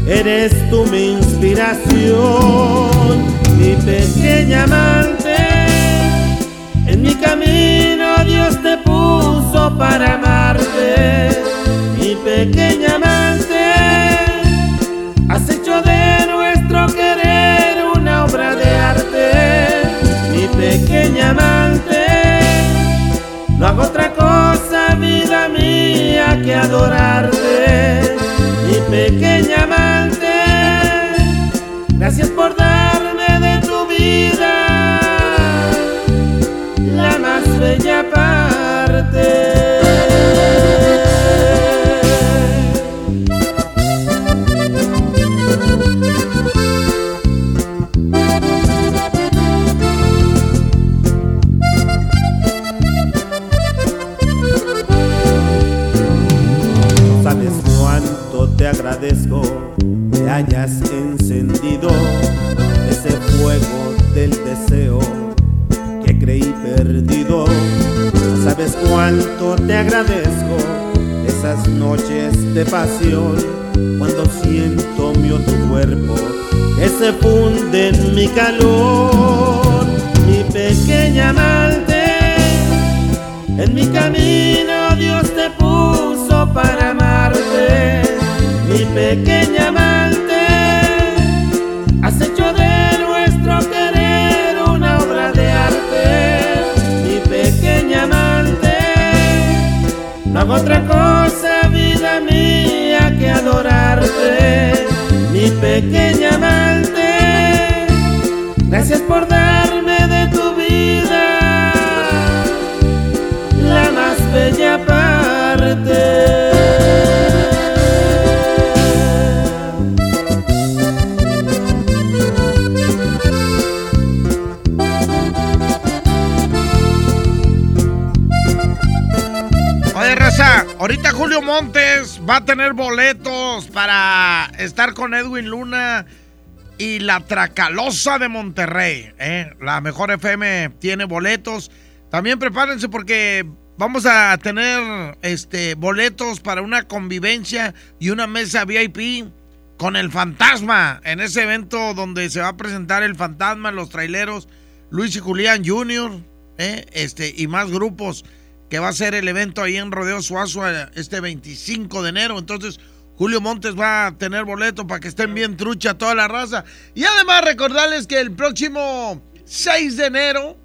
eres tú mi inspiración, mi pequeña amante. En mi camino Dios te puso para amarte, mi pequeña amante. Has hecho de nuestro querer una obra de arte, mi pequeña amante. No hago que adorarte, mi pequeña amante. Gracias por darme de tu vida la más bella parte. Hayas encendido ese fuego del deseo que creí perdido. No sabes cuánto te agradezco esas noches de pasión cuando siento mi otro cuerpo que se funde en mi calor. Mi pequeña amante, en mi camino Dios te puso para amarte. Mi pequeña amante, otra cosa, vida mía, que adorarte. Mi pequeña amante, gracias por darme de tu vida la más bella parte. Ahorita Julio Montes va a tener boletos para estar con Edwin Luna y la Tracalosa de Monterrey. ¿eh? La mejor FM tiene boletos. También prepárense porque vamos a tener este, boletos para una convivencia y una mesa VIP con el fantasma en ese evento donde se va a presentar el fantasma, los traileros, Luis y Julián Jr. ¿eh? este, y más grupos que va a ser el evento ahí en Rodeo Suazo este 25 de enero. Entonces, Julio Montes va a tener boleto para que estén bien trucha toda la raza. Y además recordarles que el próximo 6 de enero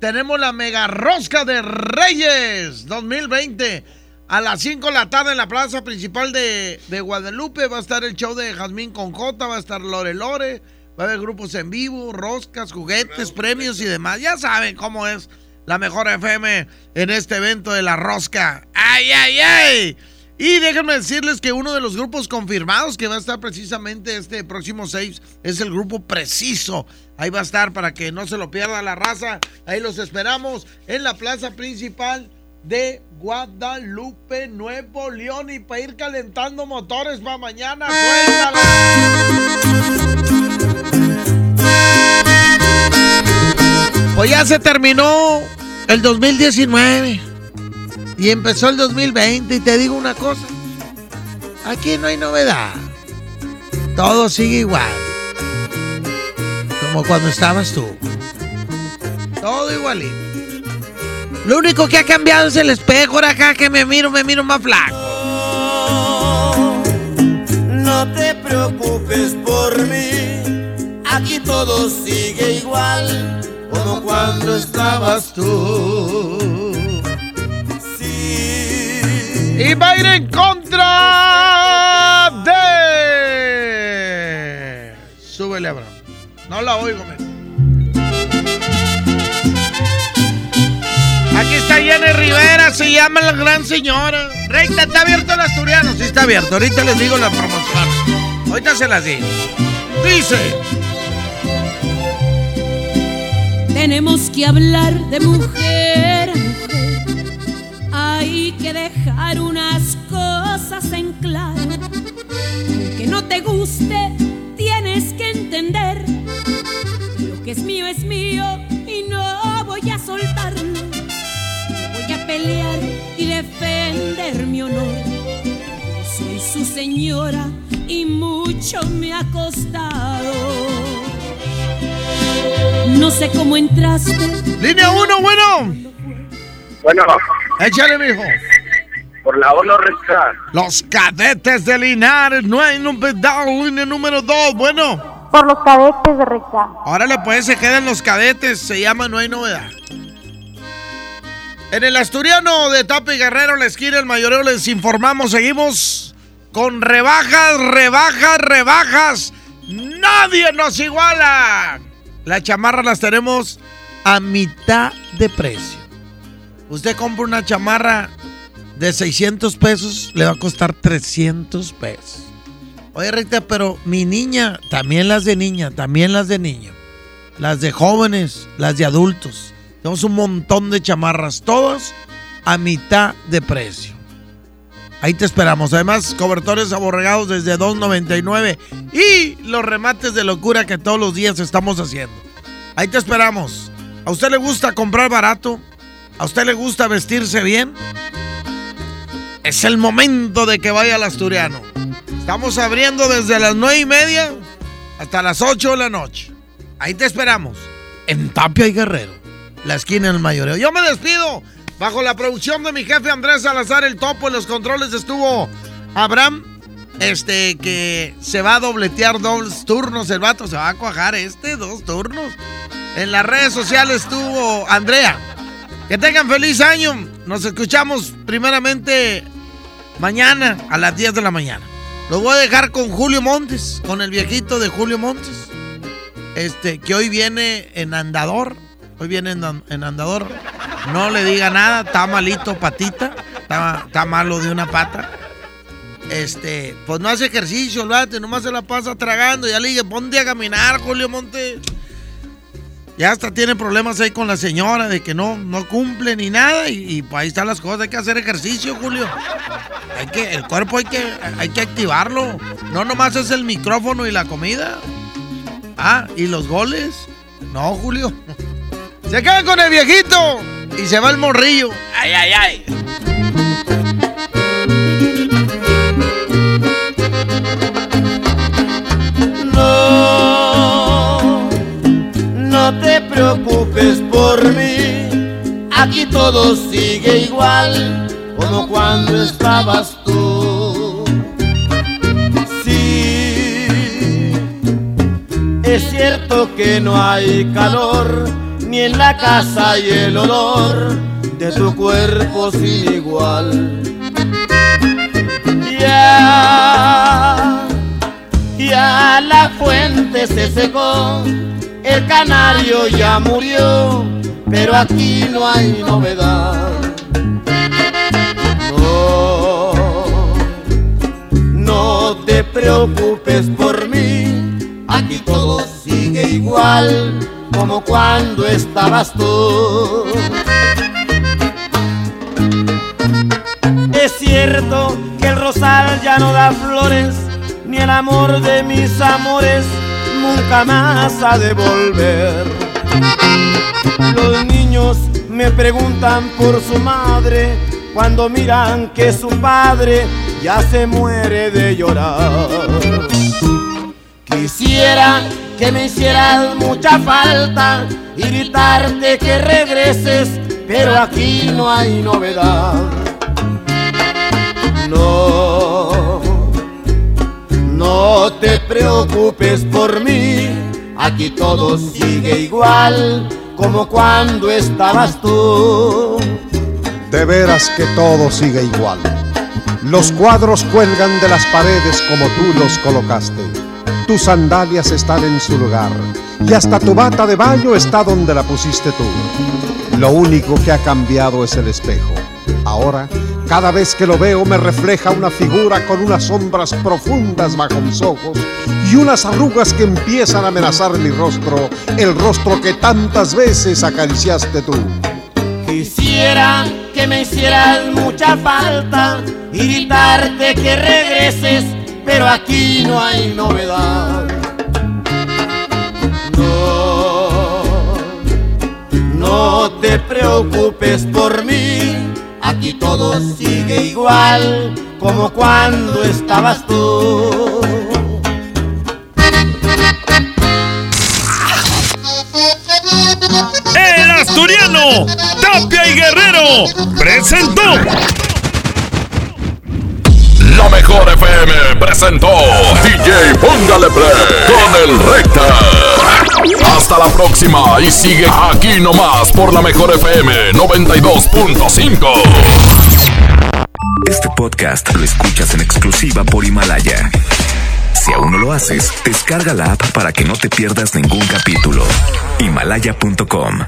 tenemos la mega rosca de Reyes 2020. A las 5 de la tarde en la plaza principal de, de Guadalupe va a estar el show de Jazmín con J, va a estar Lore Lore, va a haber grupos en vivo, roscas, juguetes, premios y demás. Ya saben cómo es la mejor FM en este evento de la rosca. ¡Ay, ay, ay! Y déjenme decirles que uno de los grupos confirmados que va a estar precisamente este próximo 6 es el grupo Preciso. Ahí va a estar para que no se lo pierda la raza. Ahí los esperamos en la plaza principal de Guadalupe, Nuevo León. Y para ir calentando motores para mañana, suéltala. Pues ya se terminó el 2019 y empezó el 2020 y te digo una cosa, aquí no hay novedad, todo sigue igual, como cuando estabas tú, todo igualito. Lo único que ha cambiado es el espejo, ahora acá que me miro, me miro más flaco. No te preocupes por mí, aquí todo sigue igual como cuando estabas tú. Y va a ir en contra de. Súbele, Abraham. No la oigo, men. Aquí está Jenny Rivera, se llama la gran señora. Recta, ¿está abierto el asturiano? Sí, está abierto. Ahorita les digo la promoción. Ahorita se las digo. Dice. Tenemos que hablar de mujer. Hay que dejar unas cosas en claro. Que no te guste, tienes que entender. Lo que es mío es mío y no voy a soltarlo. Voy a pelear y defender mi honor. Soy su señora y mucho me ha costado. No sé cómo entraste. Línea 1, bueno. Bueno. Échale, mijo. Por la ONU recta. Los cadetes de Linares, no hay novedad, línea número dos. Bueno. Por los cadetes de recta. Órale, pues se quedan los cadetes, se llama No hay novedad. En el Asturiano de Tapi Guerrero, la esquina del mayoreo, les informamos, seguimos con rebajas, rebajas, rebajas. Nadie nos iguala. Las chamarras las tenemos a mitad de precio. Usted compra una chamarra de 600 pesos, le va a costar 300 pesos. Oye, Rita, pero mi niña, también las de niña, también las de niño, las de jóvenes, las de adultos. Tenemos un montón de chamarras, todas a mitad de precio. Ahí te esperamos. Además, cobertores aborregados desde 2.99 y los remates de locura que todos los días estamos haciendo. Ahí te esperamos. ¿A usted le gusta comprar barato? ¿A usted le gusta vestirse bien? Es el momento de que vaya al Asturiano. Estamos abriendo desde las 9 y media hasta las 8 de la noche. Ahí te esperamos. En Tapia y Guerrero. La esquina del mayoreo. Yo me despido. Bajo la producción de mi jefe Andrés Salazar, el topo en los controles estuvo Abraham. Este que se va a dobletear dos turnos. El vato se va a cuajar este, dos turnos. En las redes sociales estuvo Andrea. Que tengan feliz año. Nos escuchamos primeramente mañana a las 10 de la mañana. Lo voy a dejar con Julio Montes, con el viejito de Julio Montes. Este, que hoy viene en andador. Hoy viene en, en andador. No le diga nada, está malito patita. Está, malo de una pata. Este, pues no hace ejercicio, olvídate, nomás se la pasa tragando. Ya le dije, ponte a caminar, Julio Montes. Ya hasta tiene problemas ahí con la señora de que no, no cumple ni nada. Y, y pues ahí están las cosas. Hay que hacer ejercicio, Julio. Hay que, el cuerpo hay que, hay que activarlo. No nomás es el micrófono y la comida. Ah, y los goles. No, Julio. Se queda con el viejito y se va el morrillo. Ay, ay, ay. No, no te preocupes por mí. Aquí todo sigue igual como cuando estabas tú. Sí, es cierto que no hay calor ni en la casa y el olor de tu cuerpo sin igual. Ya, ya la fuente se secó, el canario ya murió, pero aquí no hay novedad. No, no te preocupes por mí, aquí todo sigue igual como cuando estabas tú. Es cierto que el rosal ya no da flores, ni el amor de mis amores nunca más ha de volver. Los niños me preguntan por su madre cuando miran que su padre ya se muere de llorar. Quisiera que me hicieras mucha falta y gritarte que regreses, pero aquí no hay novedad. No, no te preocupes por mí, aquí todo sigue igual como cuando estabas tú. De veras que todo sigue igual. Los cuadros cuelgan de las paredes como tú los colocaste tus sandalias están en su lugar y hasta tu bata de baño está donde la pusiste tú. Lo único que ha cambiado es el espejo. Ahora, cada vez que lo veo me refleja una figura con unas sombras profundas bajo mis ojos y unas arrugas que empiezan a amenazar mi rostro, el rostro que tantas veces acariciaste tú. Quisiera que me hicieras mucha falta y gritarte que regreses pero aquí no hay novedad. No, no te preocupes por mí, aquí todo sigue igual como cuando estabas tú. El asturiano Tapia y Guerrero presentó. La mejor FM presentó DJ Póngale Play con el Recta. Hasta la próxima y sigue aquí nomás por la mejor FM 92.5. Este podcast lo escuchas en exclusiva por Himalaya. Si aún no lo haces, descarga la app para que no te pierdas ningún capítulo. Himalaya.com